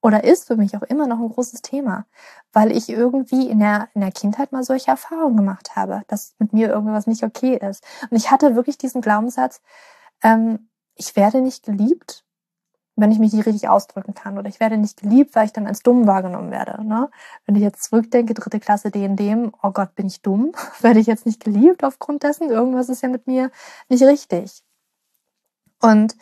oder ist für mich auch immer noch ein großes Thema, weil ich irgendwie in der, in der Kindheit mal solche Erfahrungen gemacht habe, dass mit mir irgendwas nicht okay ist. Und ich hatte wirklich diesen Glaubenssatz, ähm, ich werde nicht geliebt, wenn ich mich nicht richtig ausdrücken kann. Oder ich werde nicht geliebt, weil ich dann als dumm wahrgenommen werde. Ne? Wenn ich jetzt zurückdenke, dritte Klasse D dem, oh Gott, bin ich dumm? werde ich jetzt nicht geliebt aufgrund dessen? Irgendwas ist ja mit mir nicht richtig. Und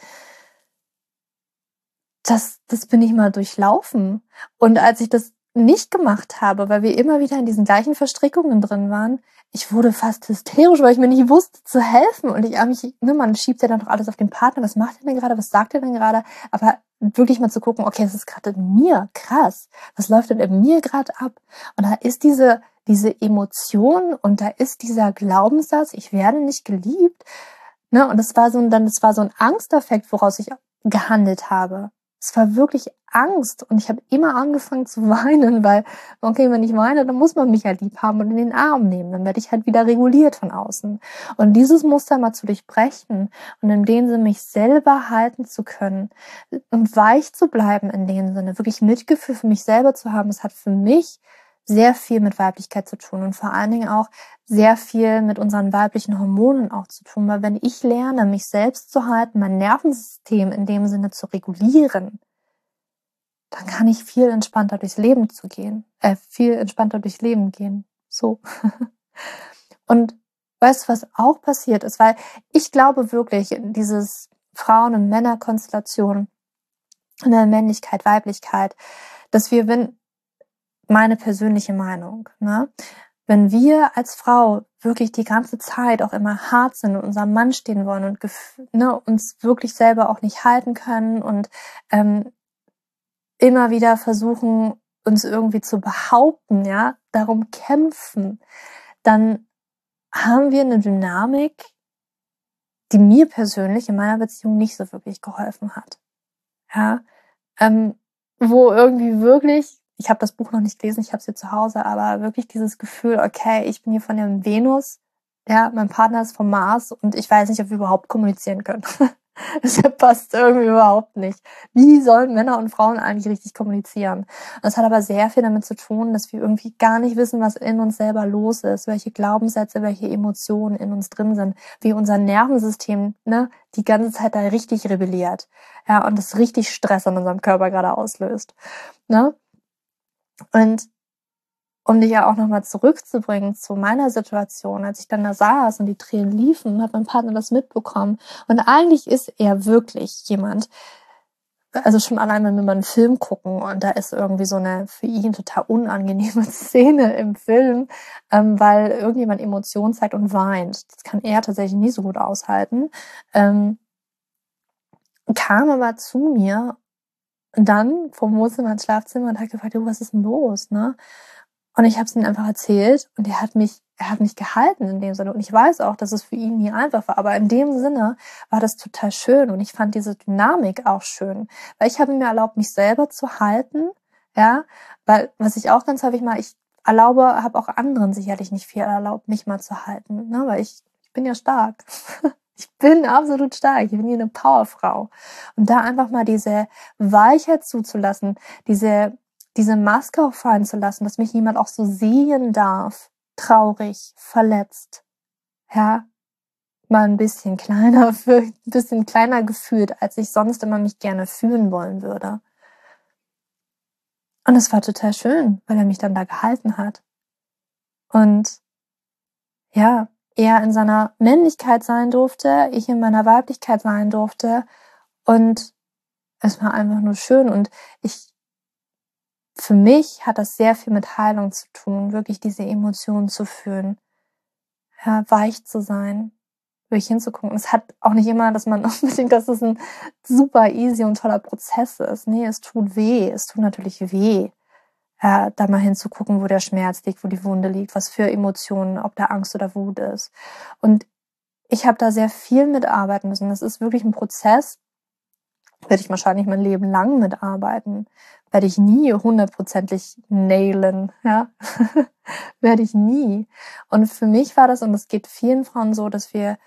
das, das bin ich mal durchlaufen. Und als ich das nicht gemacht habe, weil wir immer wieder in diesen gleichen Verstrickungen drin waren, ich wurde fast hysterisch, weil ich mir nicht wusste zu helfen. Und ich habe mich, ne, man schiebt ja dann doch alles auf den Partner. Was macht er denn gerade? Was sagt er denn gerade? Aber wirklich mal zu gucken, okay, es ist gerade in mir, krass. Was läuft denn in mir gerade ab? Und da ist diese, diese Emotion und da ist dieser Glaubenssatz, ich werde nicht geliebt. Ne? Und das war so ein, dann, das war so ein Angsteffekt, woraus ich gehandelt habe es war wirklich Angst und ich habe immer angefangen zu weinen, weil, okay, wenn ich weine, dann muss man mich halt lieb haben und in den Arm nehmen. Dann werde ich halt wieder reguliert von außen. Und dieses Muster mal zu durchbrechen und in dem Sinne mich selber halten zu können und weich zu bleiben in dem Sinne, wirklich Mitgefühl für mich selber zu haben, das hat für mich sehr viel mit Weiblichkeit zu tun und vor allen Dingen auch sehr viel mit unseren weiblichen Hormonen auch zu tun, weil wenn ich lerne, mich selbst zu halten, mein Nervensystem in dem Sinne zu regulieren, dann kann ich viel entspannter durchs Leben zu gehen, äh, viel entspannter durchs Leben gehen. So. und weißt du, was auch passiert ist? Weil ich glaube wirklich, dieses Frauen- und Männerkonstellation, in der Männlichkeit, Weiblichkeit, dass wir, wenn meine persönliche Meinung. Ne? Wenn wir als Frau wirklich die ganze Zeit auch immer hart sind und unserem Mann stehen wollen und ne, uns wirklich selber auch nicht halten können und ähm, immer wieder versuchen, uns irgendwie zu behaupten, ja, darum kämpfen, dann haben wir eine Dynamik, die mir persönlich in meiner Beziehung nicht so wirklich geholfen hat. Ja, ähm, wo irgendwie wirklich ich habe das Buch noch nicht gelesen, ich habe es hier zu Hause, aber wirklich dieses Gefühl, okay, ich bin hier von der Venus, ja, mein Partner ist vom Mars und ich weiß nicht, ob wir überhaupt kommunizieren können. Das passt irgendwie überhaupt nicht. Wie sollen Männer und Frauen eigentlich richtig kommunizieren? Das hat aber sehr viel damit zu tun, dass wir irgendwie gar nicht wissen, was in uns selber los ist, welche Glaubenssätze, welche Emotionen in uns drin sind, wie unser Nervensystem ne, die ganze Zeit da richtig rebelliert. Ja, und das richtig Stress in unserem Körper gerade auslöst. Ne? Und um dich ja auch nochmal zurückzubringen zu meiner Situation, als ich dann da saß und die Tränen liefen, hat mein Partner das mitbekommen. Und eigentlich ist er wirklich jemand, also schon allein, wenn wir mal einen Film gucken und da ist irgendwie so eine für ihn total unangenehme Szene im Film, ähm, weil irgendjemand Emotionen zeigt und weint. Das kann er tatsächlich nie so gut aushalten. Ähm, kam aber zu mir dann vom Wohnzimmer ins Schlafzimmer und hat gefragt, du, was ist denn los, ne? Und ich habe es ihm einfach erzählt und er hat mich, er hat mich gehalten in dem Sinne. Und ich weiß auch, dass es für ihn nie einfach war. Aber in dem Sinne war das total schön und ich fand diese Dynamik auch schön. Weil ich habe mir erlaubt, mich selber zu halten, ja, weil was ich auch ganz häufig mal, ich erlaube, habe auch anderen sicherlich nicht viel erlaubt, mich mal zu halten, ne? Weil ich, ich bin ja stark. Ich bin absolut stark. Ich bin hier eine Powerfrau. Und da einfach mal diese Weichheit zuzulassen, diese, diese Maske auch fallen zu lassen, dass mich jemand auch so sehen darf, traurig, verletzt, ja, mal ein bisschen kleiner, für, ein bisschen kleiner gefühlt, als ich sonst immer mich gerne fühlen wollen würde. Und es war total schön, weil er mich dann da gehalten hat. Und ja, er in seiner Männlichkeit sein durfte, ich in meiner Weiblichkeit sein durfte. Und es war einfach nur schön. Und ich, für mich hat das sehr viel mit Heilung zu tun, wirklich diese Emotionen zu fühlen. Ja, weich zu sein, wirklich hinzugucken. Es hat auch nicht immer, dass man unbedingt, dass es ein super easy und toller Prozess ist. Nee, es tut weh. Es tut natürlich weh äh, da mal hinzugucken, wo der Schmerz liegt, wo die Wunde liegt, was für Emotionen, ob da Angst oder Wut ist. Und ich habe da sehr viel mitarbeiten müssen. Das ist wirklich ein Prozess, werde ich wahrscheinlich mein Leben lang mitarbeiten, werde ich nie hundertprozentig nailen, ja, werde ich nie. Und für mich war das, und es geht vielen Frauen so, dass wir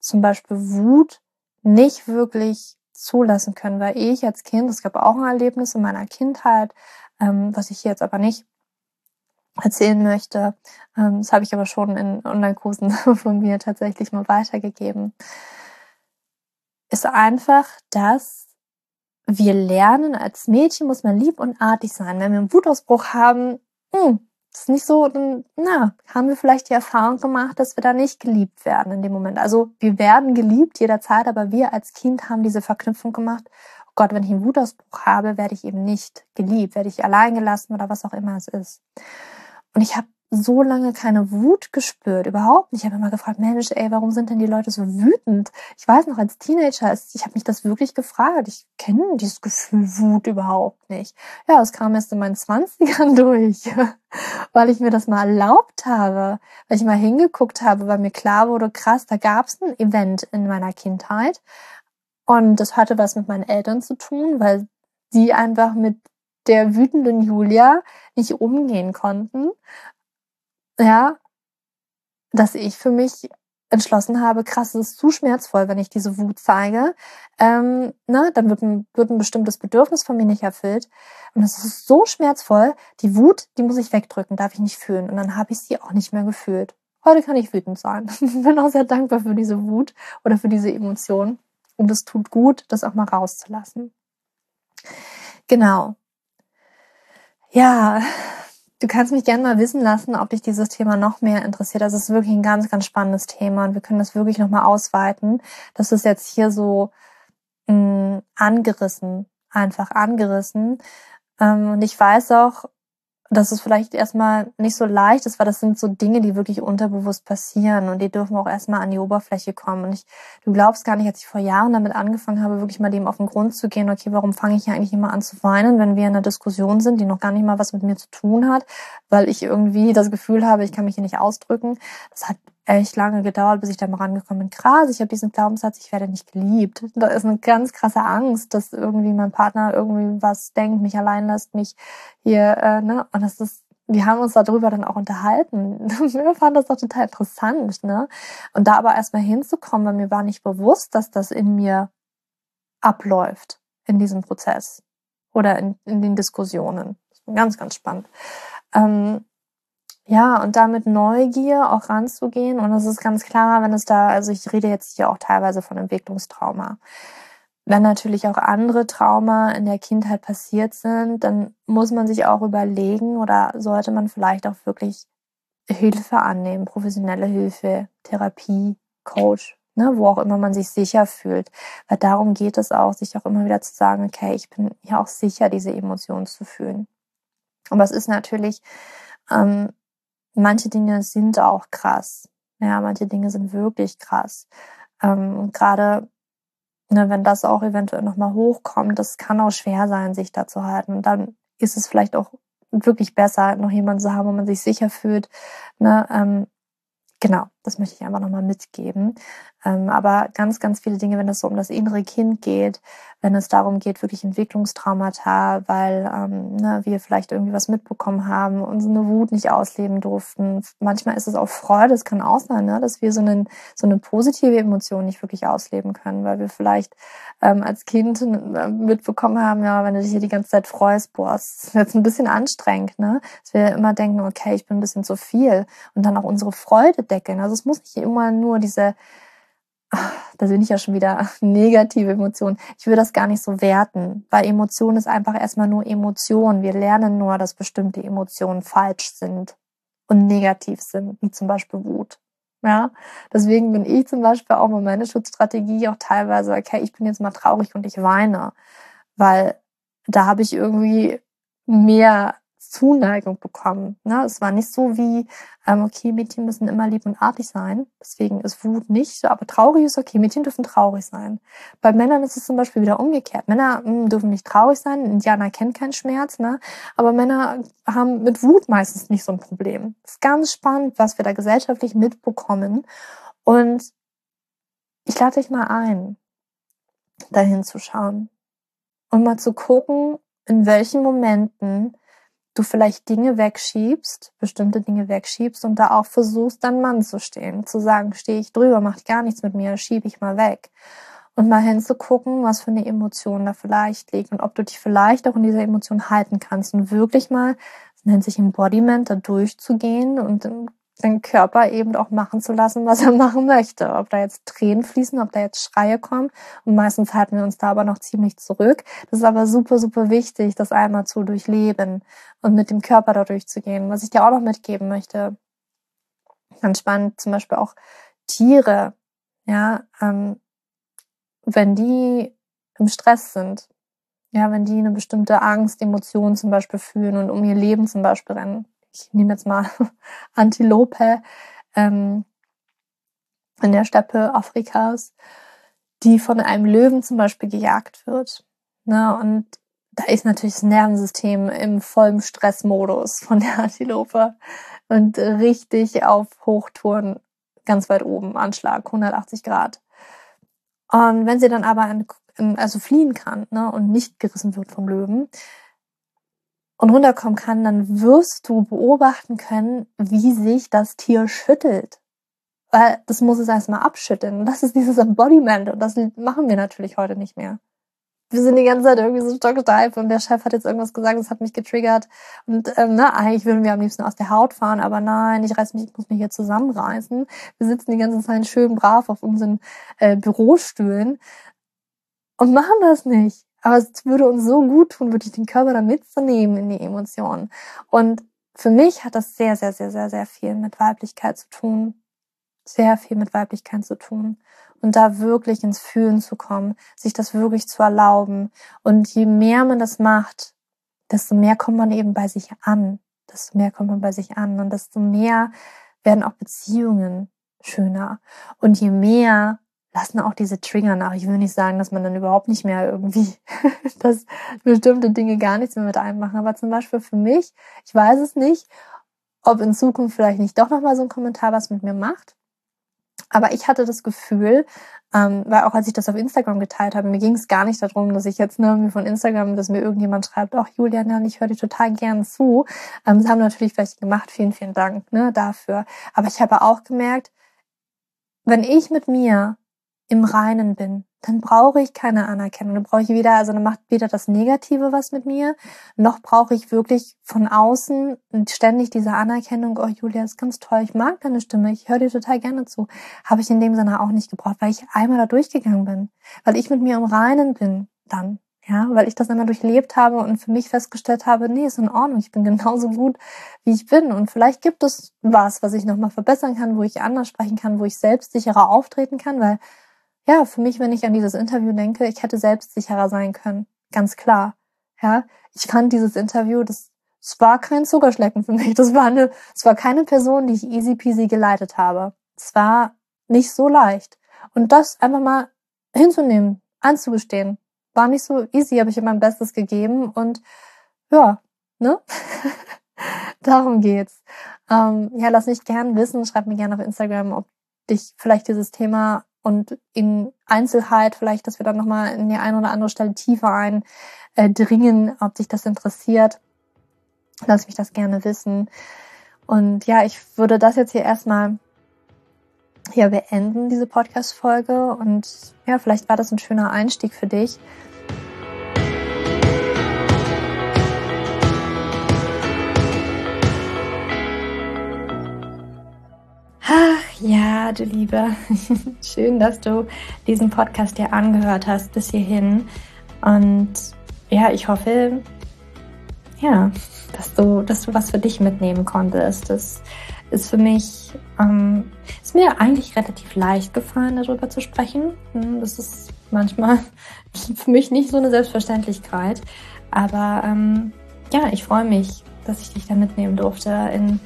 zum Beispiel Wut nicht wirklich zulassen können, weil ich als Kind, es gab auch ein Erlebnis in meiner Kindheit, ähm, was ich jetzt aber nicht erzählen möchte. Ähm, das habe ich aber schon in Online-Kursen von mir tatsächlich mal weitergegeben. Ist einfach, dass wir lernen, als Mädchen muss man lieb und artig sein. Wenn wir einen Wutausbruch haben, hm, ist nicht so, dann, na, haben wir vielleicht die Erfahrung gemacht, dass wir da nicht geliebt werden in dem Moment. Also wir werden geliebt jederzeit, aber wir als Kind haben diese Verknüpfung gemacht, Gott, wenn ich einen Wutausbruch habe, werde ich eben nicht geliebt, werde ich allein gelassen oder was auch immer es ist. Und ich habe so lange keine Wut gespürt, überhaupt nicht. Ich habe immer gefragt, Mensch, ey, warum sind denn die Leute so wütend? Ich weiß noch, als Teenager, ich habe mich das wirklich gefragt. Ich kenne dieses Gefühl Wut überhaupt nicht. Ja, es kam erst in meinen Zwanzigern durch, weil ich mir das mal erlaubt habe, weil ich mal hingeguckt habe, weil mir klar wurde, krass, da gab es ein Event in meiner Kindheit und das hatte was mit meinen Eltern zu tun, weil sie einfach mit der wütenden Julia nicht umgehen konnten. Ja, dass ich für mich entschlossen habe, krass, es ist zu schmerzvoll, wenn ich diese Wut zeige. Ähm, ne, dann wird ein, wird ein bestimmtes Bedürfnis von mir nicht erfüllt. Und es ist so schmerzvoll, die Wut, die muss ich wegdrücken, darf ich nicht fühlen. Und dann habe ich sie auch nicht mehr gefühlt. Heute kann ich wütend sein. Bin auch sehr dankbar für diese Wut oder für diese Emotion. Und es tut gut, das auch mal rauszulassen. Genau. Ja, du kannst mich gerne mal wissen lassen, ob dich dieses Thema noch mehr interessiert. Das ist wirklich ein ganz, ganz spannendes Thema und wir können das wirklich noch mal ausweiten. Das ist jetzt hier so mh, mm, angerissen, einfach angerissen. Ähm, und ich weiß auch, dass es vielleicht erstmal nicht so leicht ist, weil das sind so Dinge, die wirklich unterbewusst passieren und die dürfen auch erstmal an die Oberfläche kommen. Und ich, du glaubst gar nicht, als ich vor Jahren damit angefangen habe, wirklich mal dem auf den Grund zu gehen, okay, warum fange ich eigentlich immer an zu weinen, wenn wir in einer Diskussion sind, die noch gar nicht mal was mit mir zu tun hat, weil ich irgendwie das Gefühl habe, ich kann mich hier nicht ausdrücken. Das hat echt lange gedauert, bis ich da mal rangekommen bin. Krass, ich habe diesen Glaubenssatz, ich werde nicht geliebt. Da ist eine ganz krasse Angst, dass irgendwie mein Partner irgendwie was denkt, mich allein lässt, mich hier, äh, ne? Und das ist, wir haben uns darüber dann auch unterhalten. wir fanden das auch total interessant, ne? Und da aber erstmal hinzukommen, weil mir war nicht bewusst, dass das in mir abläuft, in diesem Prozess oder in, in den Diskussionen. Ganz, ganz spannend. Ähm, ja, und damit Neugier auch ranzugehen. Und es ist ganz klar, wenn es da, also ich rede jetzt hier auch teilweise von Entwicklungstrauma. Wenn natürlich auch andere Trauma in der Kindheit passiert sind, dann muss man sich auch überlegen oder sollte man vielleicht auch wirklich Hilfe annehmen, professionelle Hilfe, Therapie, Coach, ne, wo auch immer man sich sicher fühlt. Weil darum geht es auch, sich auch immer wieder zu sagen, okay, ich bin ja auch sicher, diese Emotionen zu fühlen. Aber es ist natürlich ähm, manche Dinge sind auch krass. Ja, manche Dinge sind wirklich krass. Ähm, Gerade ne, wenn das auch eventuell nochmal hochkommt, das kann auch schwer sein, sich da zu halten. Und dann ist es vielleicht auch wirklich besser, noch jemanden zu haben, wo man sich sicher fühlt. Ne, ähm, genau. Das möchte ich einfach nochmal mitgeben. Ähm, aber ganz, ganz viele Dinge, wenn es so um das innere Kind geht, wenn es darum geht, wirklich Entwicklungstraumata, weil ähm, ne, wir vielleicht irgendwie was mitbekommen haben, unsere Wut nicht ausleben durften. Manchmal ist es auch Freude, es kann auch sein, ne, dass wir so, einen, so eine positive Emotion nicht wirklich ausleben können, weil wir vielleicht ähm, als Kind äh, mitbekommen haben, ja, wenn du dich hier die ganze Zeit freust, boah, es ist jetzt ein bisschen anstrengend, ne? Dass wir immer denken, okay, ich bin ein bisschen zu viel und dann auch unsere Freude deckeln. Also es muss nicht immer nur diese da bin ich ja schon wieder negative Emotionen. Ich würde das gar nicht so werten, weil Emotion ist einfach erstmal nur Emotion. Wir lernen nur, dass bestimmte Emotionen falsch sind und negativ sind, wie zum Beispiel Wut. Ja, deswegen bin ich zum Beispiel auch mit meiner Schutzstrategie auch teilweise, okay, ich bin jetzt mal traurig und ich weine, weil da habe ich irgendwie mehr Zuneigung bekommen. Ne? Es war nicht so wie, ähm, okay, Mädchen müssen immer lieb und artig sein. Deswegen ist Wut nicht, aber traurig ist okay. Mädchen dürfen traurig sein. Bei Männern ist es zum Beispiel wieder umgekehrt. Männer mh, hm, dürfen nicht traurig sein. Indianer kennen keinen Schmerz, ne? Aber Männer haben mit Wut meistens nicht so ein Problem. Ist ganz spannend, was wir da gesellschaftlich mitbekommen. Und ich lade dich mal ein, dahin zu schauen und mal zu gucken, in welchen Momenten du vielleicht Dinge wegschiebst, bestimmte Dinge wegschiebst und da auch versuchst, dann Mann zu stehen, zu sagen, stehe ich drüber, macht gar nichts mit mir, schiebe ich mal weg. Und mal hinzugucken, was für eine Emotion da vielleicht liegt und ob du dich vielleicht auch in dieser Emotion halten kannst und wirklich mal, das nennt sich Embodiment, da durchzugehen und den Körper eben auch machen zu lassen, was er machen möchte. Ob da jetzt Tränen fließen, ob da jetzt Schreie kommen. Und meistens halten wir uns da aber noch ziemlich zurück. Das ist aber super, super wichtig, das einmal zu durchleben und mit dem Körper da durchzugehen. Was ich dir auch noch mitgeben möchte, ganz spannend, zum Beispiel auch Tiere, ja, ähm, wenn die im Stress sind, ja, wenn die eine bestimmte Angst, Emotion zum Beispiel fühlen und um ihr Leben zum Beispiel rennen, ich nehme jetzt mal Antilope ähm, in der Steppe Afrikas, die von einem Löwen zum Beispiel gejagt wird. Ne? Und da ist natürlich das Nervensystem im vollen Stressmodus von der Antilope und richtig auf Hochtouren ganz weit oben, Anschlag 180 Grad. Und wenn sie dann aber in, also fliehen kann ne, und nicht gerissen wird vom Löwen, und runterkommen kann, dann wirst du beobachten können, wie sich das Tier schüttelt. Weil das muss es erstmal abschütteln. Das ist dieses Embodiment. Und das machen wir natürlich heute nicht mehr. Wir sind die ganze Zeit irgendwie so stocksteif und der Chef hat jetzt irgendwas gesagt, das hat mich getriggert. Und ähm, na, eigentlich würden wir am liebsten aus der Haut fahren, aber nein, ich reiß mich, ich muss mich hier zusammenreißen. Wir sitzen die ganze Zeit schön brav auf unseren äh, Bürostühlen und machen das nicht. Aber es würde uns so gut tun, wirklich den Körper da mitzunehmen in die Emotionen. Und für mich hat das sehr, sehr, sehr, sehr, sehr viel mit Weiblichkeit zu tun. Sehr viel mit Weiblichkeit zu tun. Und da wirklich ins Fühlen zu kommen, sich das wirklich zu erlauben. Und je mehr man das macht, desto mehr kommt man eben bei sich an. Desto mehr kommt man bei sich an. Und desto mehr werden auch Beziehungen schöner. Und je mehr lassen auch diese Trigger nach. Ich will nicht sagen, dass man dann überhaupt nicht mehr irgendwie, dass bestimmte Dinge gar nichts mehr mit einem machen. Aber zum Beispiel für mich, ich weiß es nicht, ob in Zukunft vielleicht nicht doch nochmal so ein Kommentar was mit mir macht. Aber ich hatte das Gefühl, ähm, weil auch als ich das auf Instagram geteilt habe, mir ging es gar nicht darum, dass ich jetzt ne, mir von Instagram, dass mir irgendjemand schreibt, ach Julian, ich höre dir total gern zu. Ähm, das haben natürlich vielleicht gemacht, vielen, vielen Dank ne, dafür. Aber ich habe auch gemerkt, wenn ich mit mir im Reinen bin, dann brauche ich keine Anerkennung. Dann brauche ich wieder, also dann macht weder das Negative was mit mir, noch brauche ich wirklich von außen ständig diese Anerkennung, oh Julia, ist ganz toll, ich mag deine Stimme, ich höre dir total gerne zu. Habe ich in dem Sinne auch nicht gebraucht, weil ich einmal da durchgegangen bin, weil ich mit mir im Reinen bin dann. Ja, weil ich das einmal durchlebt habe und für mich festgestellt habe, nee, ist in Ordnung, ich bin genauso gut, wie ich bin. Und vielleicht gibt es was, was ich nochmal verbessern kann, wo ich anders sprechen kann, wo ich selbstsicherer auftreten kann, weil ja, für mich, wenn ich an dieses Interview denke, ich hätte selbstsicherer sein können. Ganz klar. Ja, ich fand dieses Interview, das, es war kein Zuckerschlecken für mich. Das war eine, es war keine Person, die ich easy peasy geleitet habe. Es war nicht so leicht. Und das einfach mal hinzunehmen, anzugestehen, war nicht so easy, habe ich immer mein Bestes gegeben und ja, ne? Darum geht's. Ähm, ja, lass mich gern wissen, schreib mir gerne auf Instagram, ob dich vielleicht dieses Thema und in Einzelheit vielleicht, dass wir dann nochmal in die eine oder andere Stelle tiefer eindringen, äh, ob dich das interessiert. Lass mich das gerne wissen. Und ja, ich würde das jetzt hier erstmal hier beenden, diese Podcast-Folge. Und ja, vielleicht war das ein schöner Einstieg für dich. Ja, du Liebe. Schön, dass du diesen Podcast dir angehört hast bis hierhin. Und ja, ich hoffe, ja, dass du, dass du was für dich mitnehmen konntest. Das ist für mich, ähm, ist mir eigentlich relativ leicht gefallen, darüber zu sprechen. Hm, das ist manchmal für mich nicht so eine Selbstverständlichkeit. Aber ähm, ja, ich freue mich, dass ich dich da mitnehmen durfte in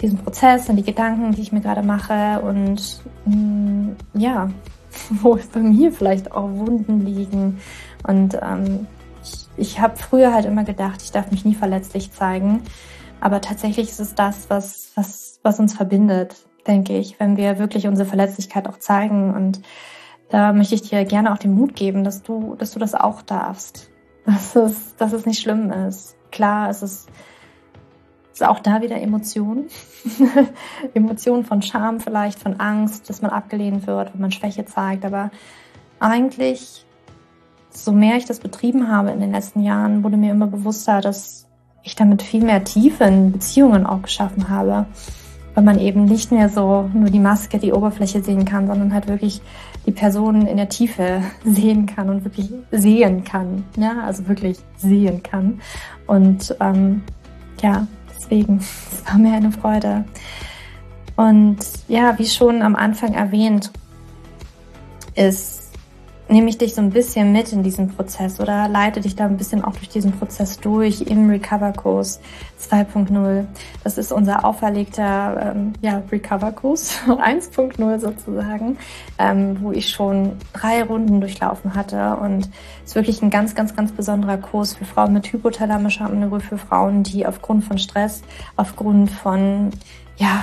diesen Prozess, in die Gedanken, die ich mir gerade mache und mh, hm, ja, wo es bei mir vielleicht auch Wunden liegen. Und ähm, ich, ich habe früher halt immer gedacht, ich darf mich nie verletzlich zeigen. Aber tatsächlich ist es das, was, was, was uns verbindet, denke ich, wenn wir wirklich unsere Verletzlichkeit auch zeigen. Und da möchte ich dir gerne auch den Mut geben, dass du, dass du das auch darfst. Dass es, dass es nicht schlimm ist. Klar, es ist, ist auch da wieder Emotionen. Emotionen von Scham vielleicht, von Angst, dass man abgelehnt wird, wenn man Schwäche zeigt. Aber eigentlich, so mehr ich das betrieben habe in den letzten Jahren, wurde mir immer bewusster, dass ich damit viel mehr Tiefe in Beziehungen auch geschaffen habe, weil man eben nicht mehr so nur die Maske, die Oberfläche sehen kann, sondern halt wirklich die Person in der Tiefe sehen kann und wirklich sehen kann, ja, also wirklich sehen kann. Und ähm, ja, deswegen, es war mir eine Freude. Und ja, wie schon am Anfang erwähnt, ist nehme ich dich so ein bisschen mit in diesen Prozess oder leite dich da ein bisschen auch durch diesen Prozess durch im Recover-Kurs 2.0. Das ist unser auferlegter ähm, ja, Recover-Kurs 1.0 sozusagen, ähm, wo ich schon drei Runden durchlaufen hatte und es ist wirklich ein ganz, ganz, ganz besonderer Kurs für Frauen mit hypothalamischer Amenorrhoe, für Frauen, die aufgrund von Stress, aufgrund von ja,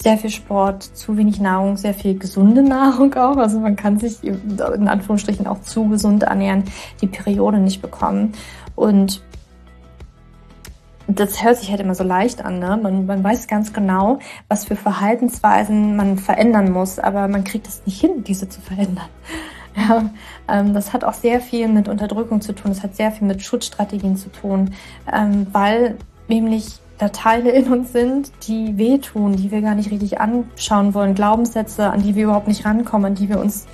sehr viel Sport, zu wenig Nahrung, sehr viel gesunde Nahrung auch. Also man kann sich in Anführungsstrichen auch zu gesund ernähren, die Periode nicht bekommen. Und das hört sich halt immer so leicht an. Ne? Man, man weiß ganz genau, was für Verhaltensweisen man verändern muss, aber man kriegt es nicht hin, diese zu verändern. Ja, ähm, das hat auch sehr viel mit Unterdrückung zu tun. Das hat sehr viel mit Schutzstrategien zu tun, ähm, weil nämlich da Teile in uns sind, die wehtun, die wir gar nicht richtig anschauen wollen, Glaubenssätze, an die wir überhaupt nicht rankommen, an die wir uns,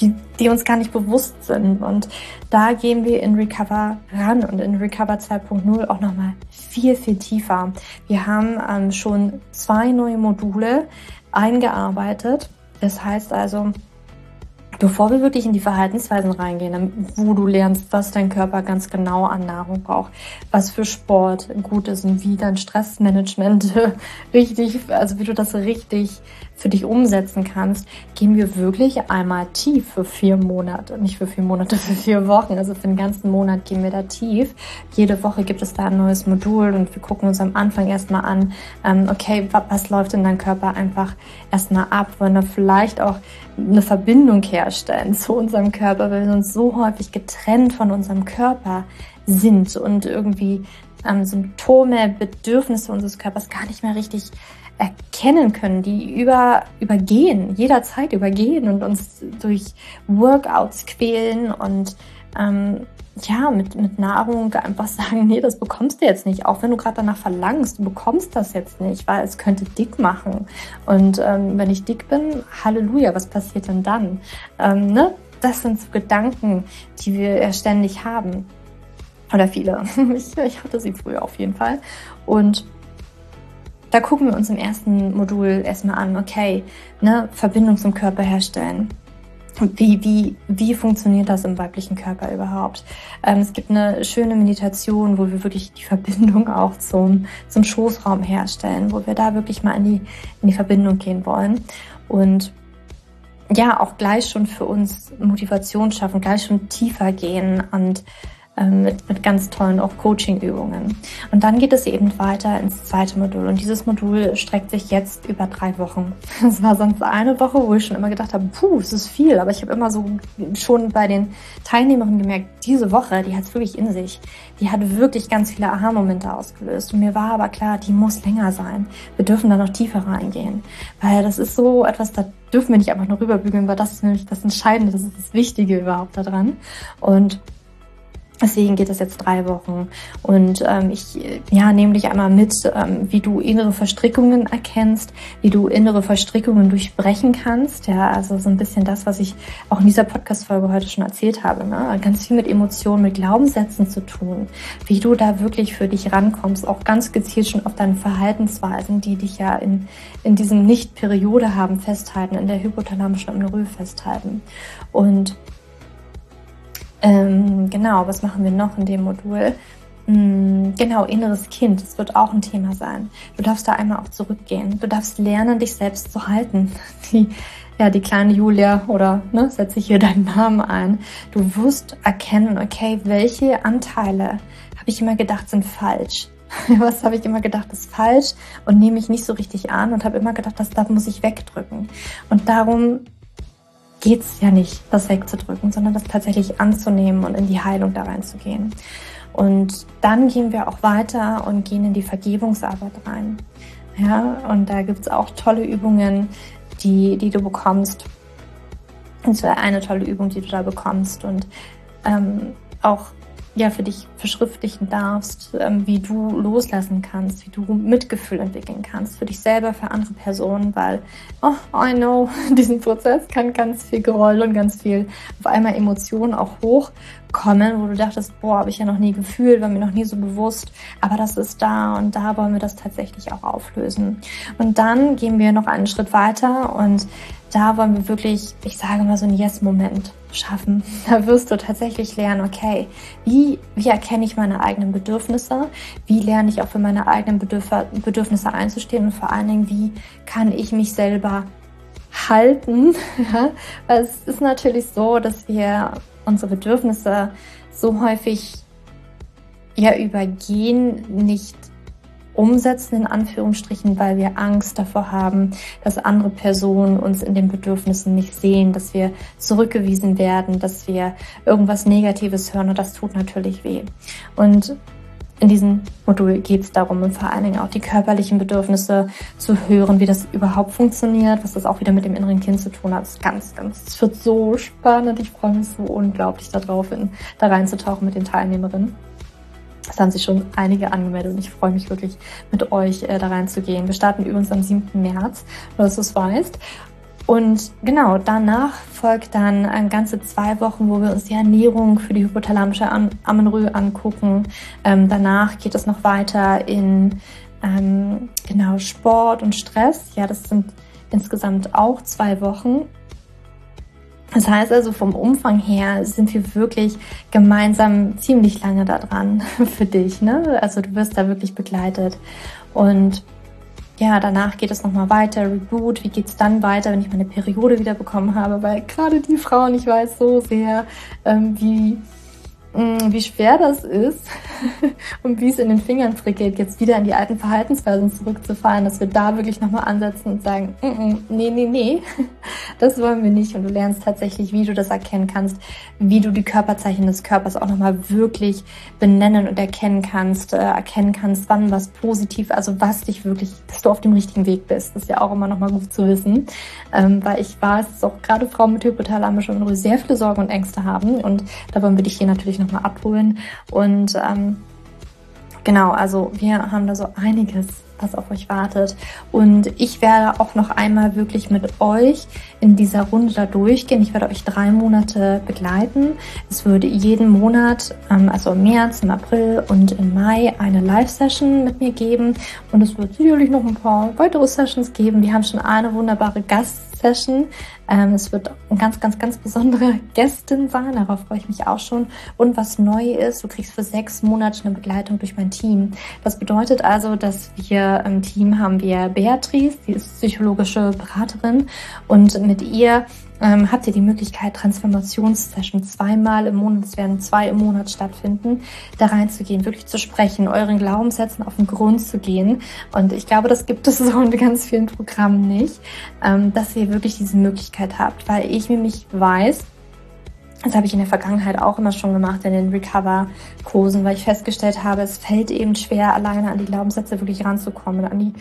die, die uns gar nicht bewusst sind. Und da gehen wir in Recover ran und in Recover 2.0 auch nochmal viel, viel tiefer. Wir haben ähm, schon zwei neue Module eingearbeitet. Das heißt also, Bevor wir wirklich in die Verhaltensweisen reingehen, wo du lernst, was dein Körper ganz genau an Nahrung braucht, was für Sport gut ist und wie dein Stressmanagement richtig, also wie du das richtig für dich umsetzen kannst, gehen wir wirklich einmal tief für vier Monate. Nicht für vier Monate, für vier Wochen. Also für den ganzen Monat gehen wir da tief. Jede Woche gibt es da ein neues Modul und wir gucken uns am Anfang erstmal an, ähm, okay, was läuft in deinem Körper einfach erstmal ab, wollen da vielleicht auch eine Verbindung herstellen zu unserem Körper, weil wir uns so häufig getrennt von unserem Körper sind und irgendwie ähm, Symptome, Bedürfnisse unseres Körpers gar nicht mehr richtig erkennen können, die über, übergehen, jederzeit übergehen und uns durch Workouts quälen und ähm, ja, mit, mit Nahrung einfach sagen, nee, das bekommst du jetzt nicht. Auch wenn du gerade danach verlangst, du bekommst das jetzt nicht, weil es könnte dick machen. Und ähm, wenn ich dick bin, Halleluja, was passiert denn dann? Ähm, ne? Das sind so Gedanken, die wir ja ständig haben. Oder viele. Ich, ich hatte sie früher auf jeden Fall. Und da gucken wir uns im ersten Modul erstmal an, okay, ne, Verbindung zum Körper herstellen. Wie, wie, wie funktioniert das im weiblichen Körper überhaupt? Ähm, es gibt eine schöne Meditation, wo wir wirklich die Verbindung auch zum, zum Schoßraum herstellen, wo wir da wirklich mal in die, in die Verbindung gehen wollen. Und ja, auch gleich schon für uns Motivation schaffen, gleich schon tiefer gehen und mit, mit ganz tollen auch Coaching-Übungen. Und dann geht es eben weiter ins zweite Modul. Und dieses Modul streckt sich jetzt über drei Wochen. Es war sonst eine Woche, wo ich schon immer gedacht habe, puh, es ist viel. Aber ich habe immer so schon bei den Teilnehmerinnen gemerkt, diese Woche, die hat es wirklich in sich. Die hat wirklich ganz viele Aha-Momente ausgelöst. Und mir war aber klar, die muss länger sein. Wir dürfen da noch tiefer reingehen. Weil das ist so etwas, da dürfen wir nicht einfach nur rüberbügeln, weil das ist nämlich das Entscheidende, das ist das Wichtige überhaupt daran. Und Deswegen geht es jetzt drei Wochen. Und ähm, ich ja, nehme dich einmal mit, ähm, wie du innere Verstrickungen erkennst, wie du innere Verstrickungen durchbrechen kannst. Ja, also so ein bisschen das, was ich auch in dieser Podcast-Folge heute schon erzählt habe. Ne? Ganz viel mit Emotionen, mit Glaubenssätzen zu tun. Wie du da wirklich für dich rankommst, auch ganz gezielt schon auf deine Verhaltensweisen, die dich ja in, in diesem Nicht-Periode haben festhalten, in der hypothalamischen Amenorrhoe festhalten. Und ähm, genau, was machen wir noch in dem Modul? Hm, genau, inneres Kind, das wird auch ein Thema sein. Du darfst da einmal auch zurückgehen. Du darfst lernen, dich selbst zu halten. Die, ja, die kleine Julia oder ne, setze ich hier deinen Namen ein. Du wirst erkennen, okay, welche Anteile habe ich immer gedacht sind falsch. Was habe ich immer gedacht ist falsch und nehme ich nicht so richtig an und habe immer gedacht, das, das muss ich wegdrücken. Und darum geht's ja nicht, das wegzudrücken, sondern das tatsächlich anzunehmen und in die Heilung da reinzugehen. Und dann gehen wir auch weiter und gehen in die Vergebungsarbeit rein. Ja, und da gibt's auch tolle Übungen, die, die du bekommst. Und zwar eine tolle Übung, die du da bekommst und ähm, auch ja für dich verschriftlichen darfst, ähm, wie du loslassen kannst, wie du Mitgefühl entwickeln kannst für dich selber, für andere Personen, weil, oh, I know, diesen Prozess kann ganz viel Groll und ganz viel auf einmal Emotionen auch hochkommen, wo du dachtest, boah, habe ich ja noch nie gefühlt, war mir noch nie so bewusst, aber das ist da und da wollen wir das tatsächlich auch auflösen. Und dann gehen wir noch einen Schritt weiter und da wollen wir wirklich, ich sage mal so ein Yes-Moment schaffen. Da wirst du tatsächlich lernen, okay, wie, wie erkenne ich meine eigenen Bedürfnisse? Wie lerne ich auch für meine eigenen Bedürf Bedürfnisse einzustehen? Und vor allen Dingen, wie kann ich mich selber halten? Weil es ist natürlich so, dass wir unsere Bedürfnisse so häufig ja übergehen, nicht umsetzen, in Anführungsstrichen, weil wir Angst davor haben, dass andere Personen uns in den Bedürfnissen nicht sehen, dass wir zurückgewiesen werden, dass wir irgendwas Negatives hören und das tut natürlich weh. Und in diesem Modul geht es darum, und vor allen Dingen auch die körperlichen Bedürfnisse zu hören, wie das überhaupt funktioniert, was das auch wieder mit dem inneren Kind zu tun hat. Das ist ganz, ganz, es wird so spannend. Ich freue mich so unglaublich darauf, in, da reinzutauchen mit den Teilnehmerinnen. Es haben sich schon einige angemeldet und ich freue mich wirklich mit euch äh, da reinzugehen. Wir starten übrigens am 7. März, nur dass du es weißt. Und genau, danach folgt dann ein ganze zwei Wochen, wo wir uns die Ernährung für die hypothalamische Amenorrhoe angucken. Ähm, danach geht es noch weiter in ähm, genau Sport und Stress. Ja, das sind insgesamt auch zwei Wochen. Das heißt also, vom Umfang her sind wir wirklich gemeinsam ziemlich lange da dran für dich. Ne? Also du wirst da wirklich begleitet. Und ja, danach geht es nochmal weiter, Reboot, wie geht's dann weiter, wenn ich meine Periode wieder bekommen habe, weil gerade die Frauen, ich weiß so sehr, ähm, wie wie schwer das ist und wie es in den Fingern frickelt, jetzt wieder in die alten Verhaltensweisen zurückzufahren, dass wir da wirklich nochmal ansetzen und sagen, mm -mm, nee, nee, nee, das wollen wir nicht. Und du lernst tatsächlich, wie du das erkennen kannst, wie du die Körperzeichen des Körpers auch nochmal wirklich benennen und erkennen kannst, äh, erkennen kannst, wann was positiv, also was dich wirklich, dass du auf dem richtigen Weg bist. Das ist ja auch immer nochmal gut zu wissen, ähm, weil ich weiß, dass auch gerade Frauen mit hypothalamischer Unruhe sehr viele Sorgen und Ängste haben und da wollen wir dich hier natürlich nochmal abholen. Und ähm, genau, also wir haben da so einiges, was auf euch wartet. Und ich werde auch noch einmal wirklich mit euch in dieser Runde da durchgehen. Ich werde euch drei Monate begleiten. Es würde jeden Monat, ähm, also im März, im April und im Mai eine Live-Session mit mir geben. Und es wird sicherlich noch ein paar weitere Sessions geben. Wir haben schon eine wunderbare Gast Session. Ähm, es wird eine ganz, ganz, ganz besondere Gästin sein. Darauf freue ich mich auch schon. Und was neu ist, du kriegst für sechs Monate eine Begleitung durch mein Team. Das bedeutet also, dass wir im Team haben wir Beatrice, die ist psychologische Beraterin und mit ihr ähm, habt ihr die Möglichkeit, Transformationssessions zweimal im Monat, es werden zwei im Monat stattfinden, da reinzugehen, wirklich zu sprechen, euren Glaubenssätzen auf den Grund zu gehen. Und ich glaube, das gibt es so in ganz vielen Programmen nicht, ähm, dass ihr wirklich diese Möglichkeit habt, weil ich nämlich weiß, das habe ich in der Vergangenheit auch immer schon gemacht in den Recover-Kursen, weil ich festgestellt habe, es fällt eben schwer, alleine an die Glaubenssätze wirklich ranzukommen, an die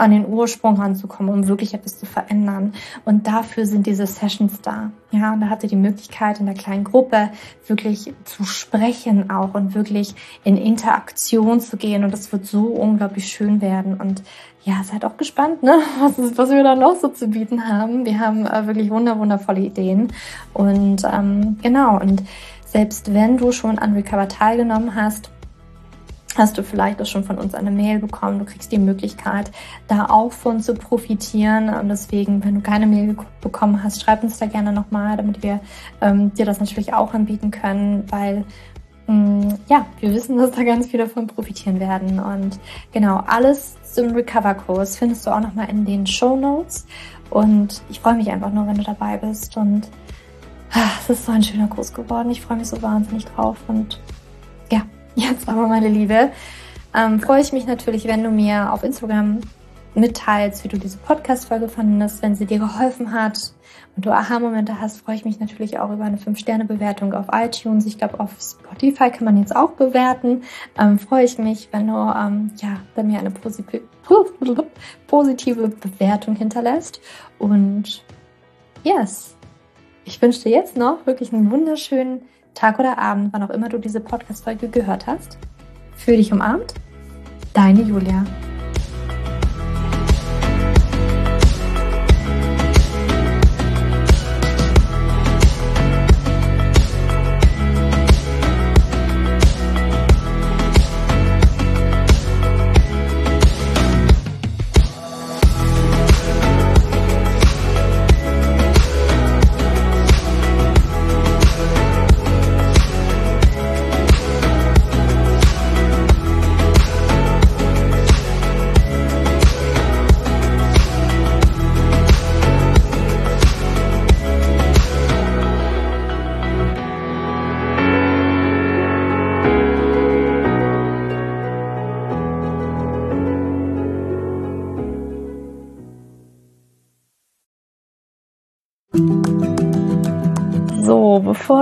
an den Ursprung ranzukommen, um wirklich etwas zu verändern. Und dafür sind diese Sessions da. Ja, und da ihr die Möglichkeit, in der kleinen Gruppe wirklich zu sprechen auch und wirklich in Interaktion zu gehen. Und das wird so unglaublich schön werden. Und ja, seid auch gespannt, ne? was, ist, was wir da noch so zu bieten haben. Wir haben äh, wirklich wunder, wundervolle Ideen. Und ähm, genau, und selbst wenn du schon an Recover teilgenommen hast, hast du vielleicht auch schon von uns eine Mail bekommen. Du kriegst die Möglichkeit, da auch von zu profitieren. Und deswegen, wenn du keine Mail bekommen hast, schreib uns da gerne nochmal, damit wir ähm, dir das natürlich auch anbieten können, weil mm, ja, wir wissen, dass da ganz viele davon profitieren werden. Und genau, alles zum Recover-Kurs findest du auch nochmal in den Show Notes. Und ich freue mich einfach nur, wenn du dabei bist. Und ah, es ist so ein schöner Kurs geworden. Ich freue mich so wahnsinnig drauf. Und ja, Jetzt aber, meine Liebe, ähm, freue ich mich natürlich, wenn du mir auf Instagram mitteilst, wie du diese Podcast-Folge fandest, wenn sie dir geholfen hat und du Aha-Momente hast, freue ich mich natürlich auch über eine 5-Sterne-Bewertung auf iTunes. Ich glaube, auf Spotify kann man jetzt auch bewerten. Ähm, freue ich mich, wenn du ähm, ja, bei mir eine positive, positive Bewertung hinterlässt. Und yes, ich wünsche dir jetzt noch wirklich einen wunderschönen Tag oder Abend, wann auch immer du diese Podcast-Folge gehört hast. Für dich umarmt, deine Julia.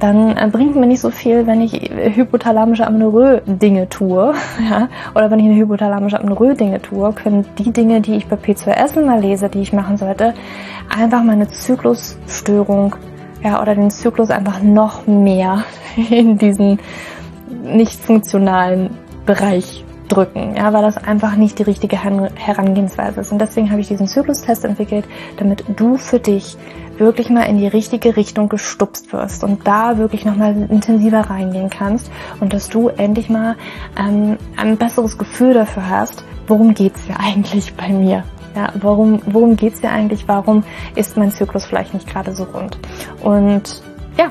dann äh, bringt mir nicht so viel, wenn ich hypothalamische Amenorrhoe Dinge tue, ja, oder wenn ich eine hypothalamische Amenorrhoe Dinge tue, können die Dinge, die ich bei P2S mal lese, die ich machen sollte, einfach meine Zyklusstörung, ja, oder den Zyklus einfach noch mehr in diesen nicht funktionalen Bereich drücken, ja, weil das einfach nicht die richtige Herangehensweise ist. Und deswegen habe ich diesen Zyklustest entwickelt, damit du für dich wirklich mal in die richtige Richtung gestupst wirst und da wirklich nochmal intensiver reingehen kannst und dass du endlich mal ähm, ein besseres Gefühl dafür hast, worum geht's hier eigentlich bei mir? Ja, warum, worum geht's hier eigentlich? Warum ist mein Zyklus vielleicht nicht gerade so rund? Und ja,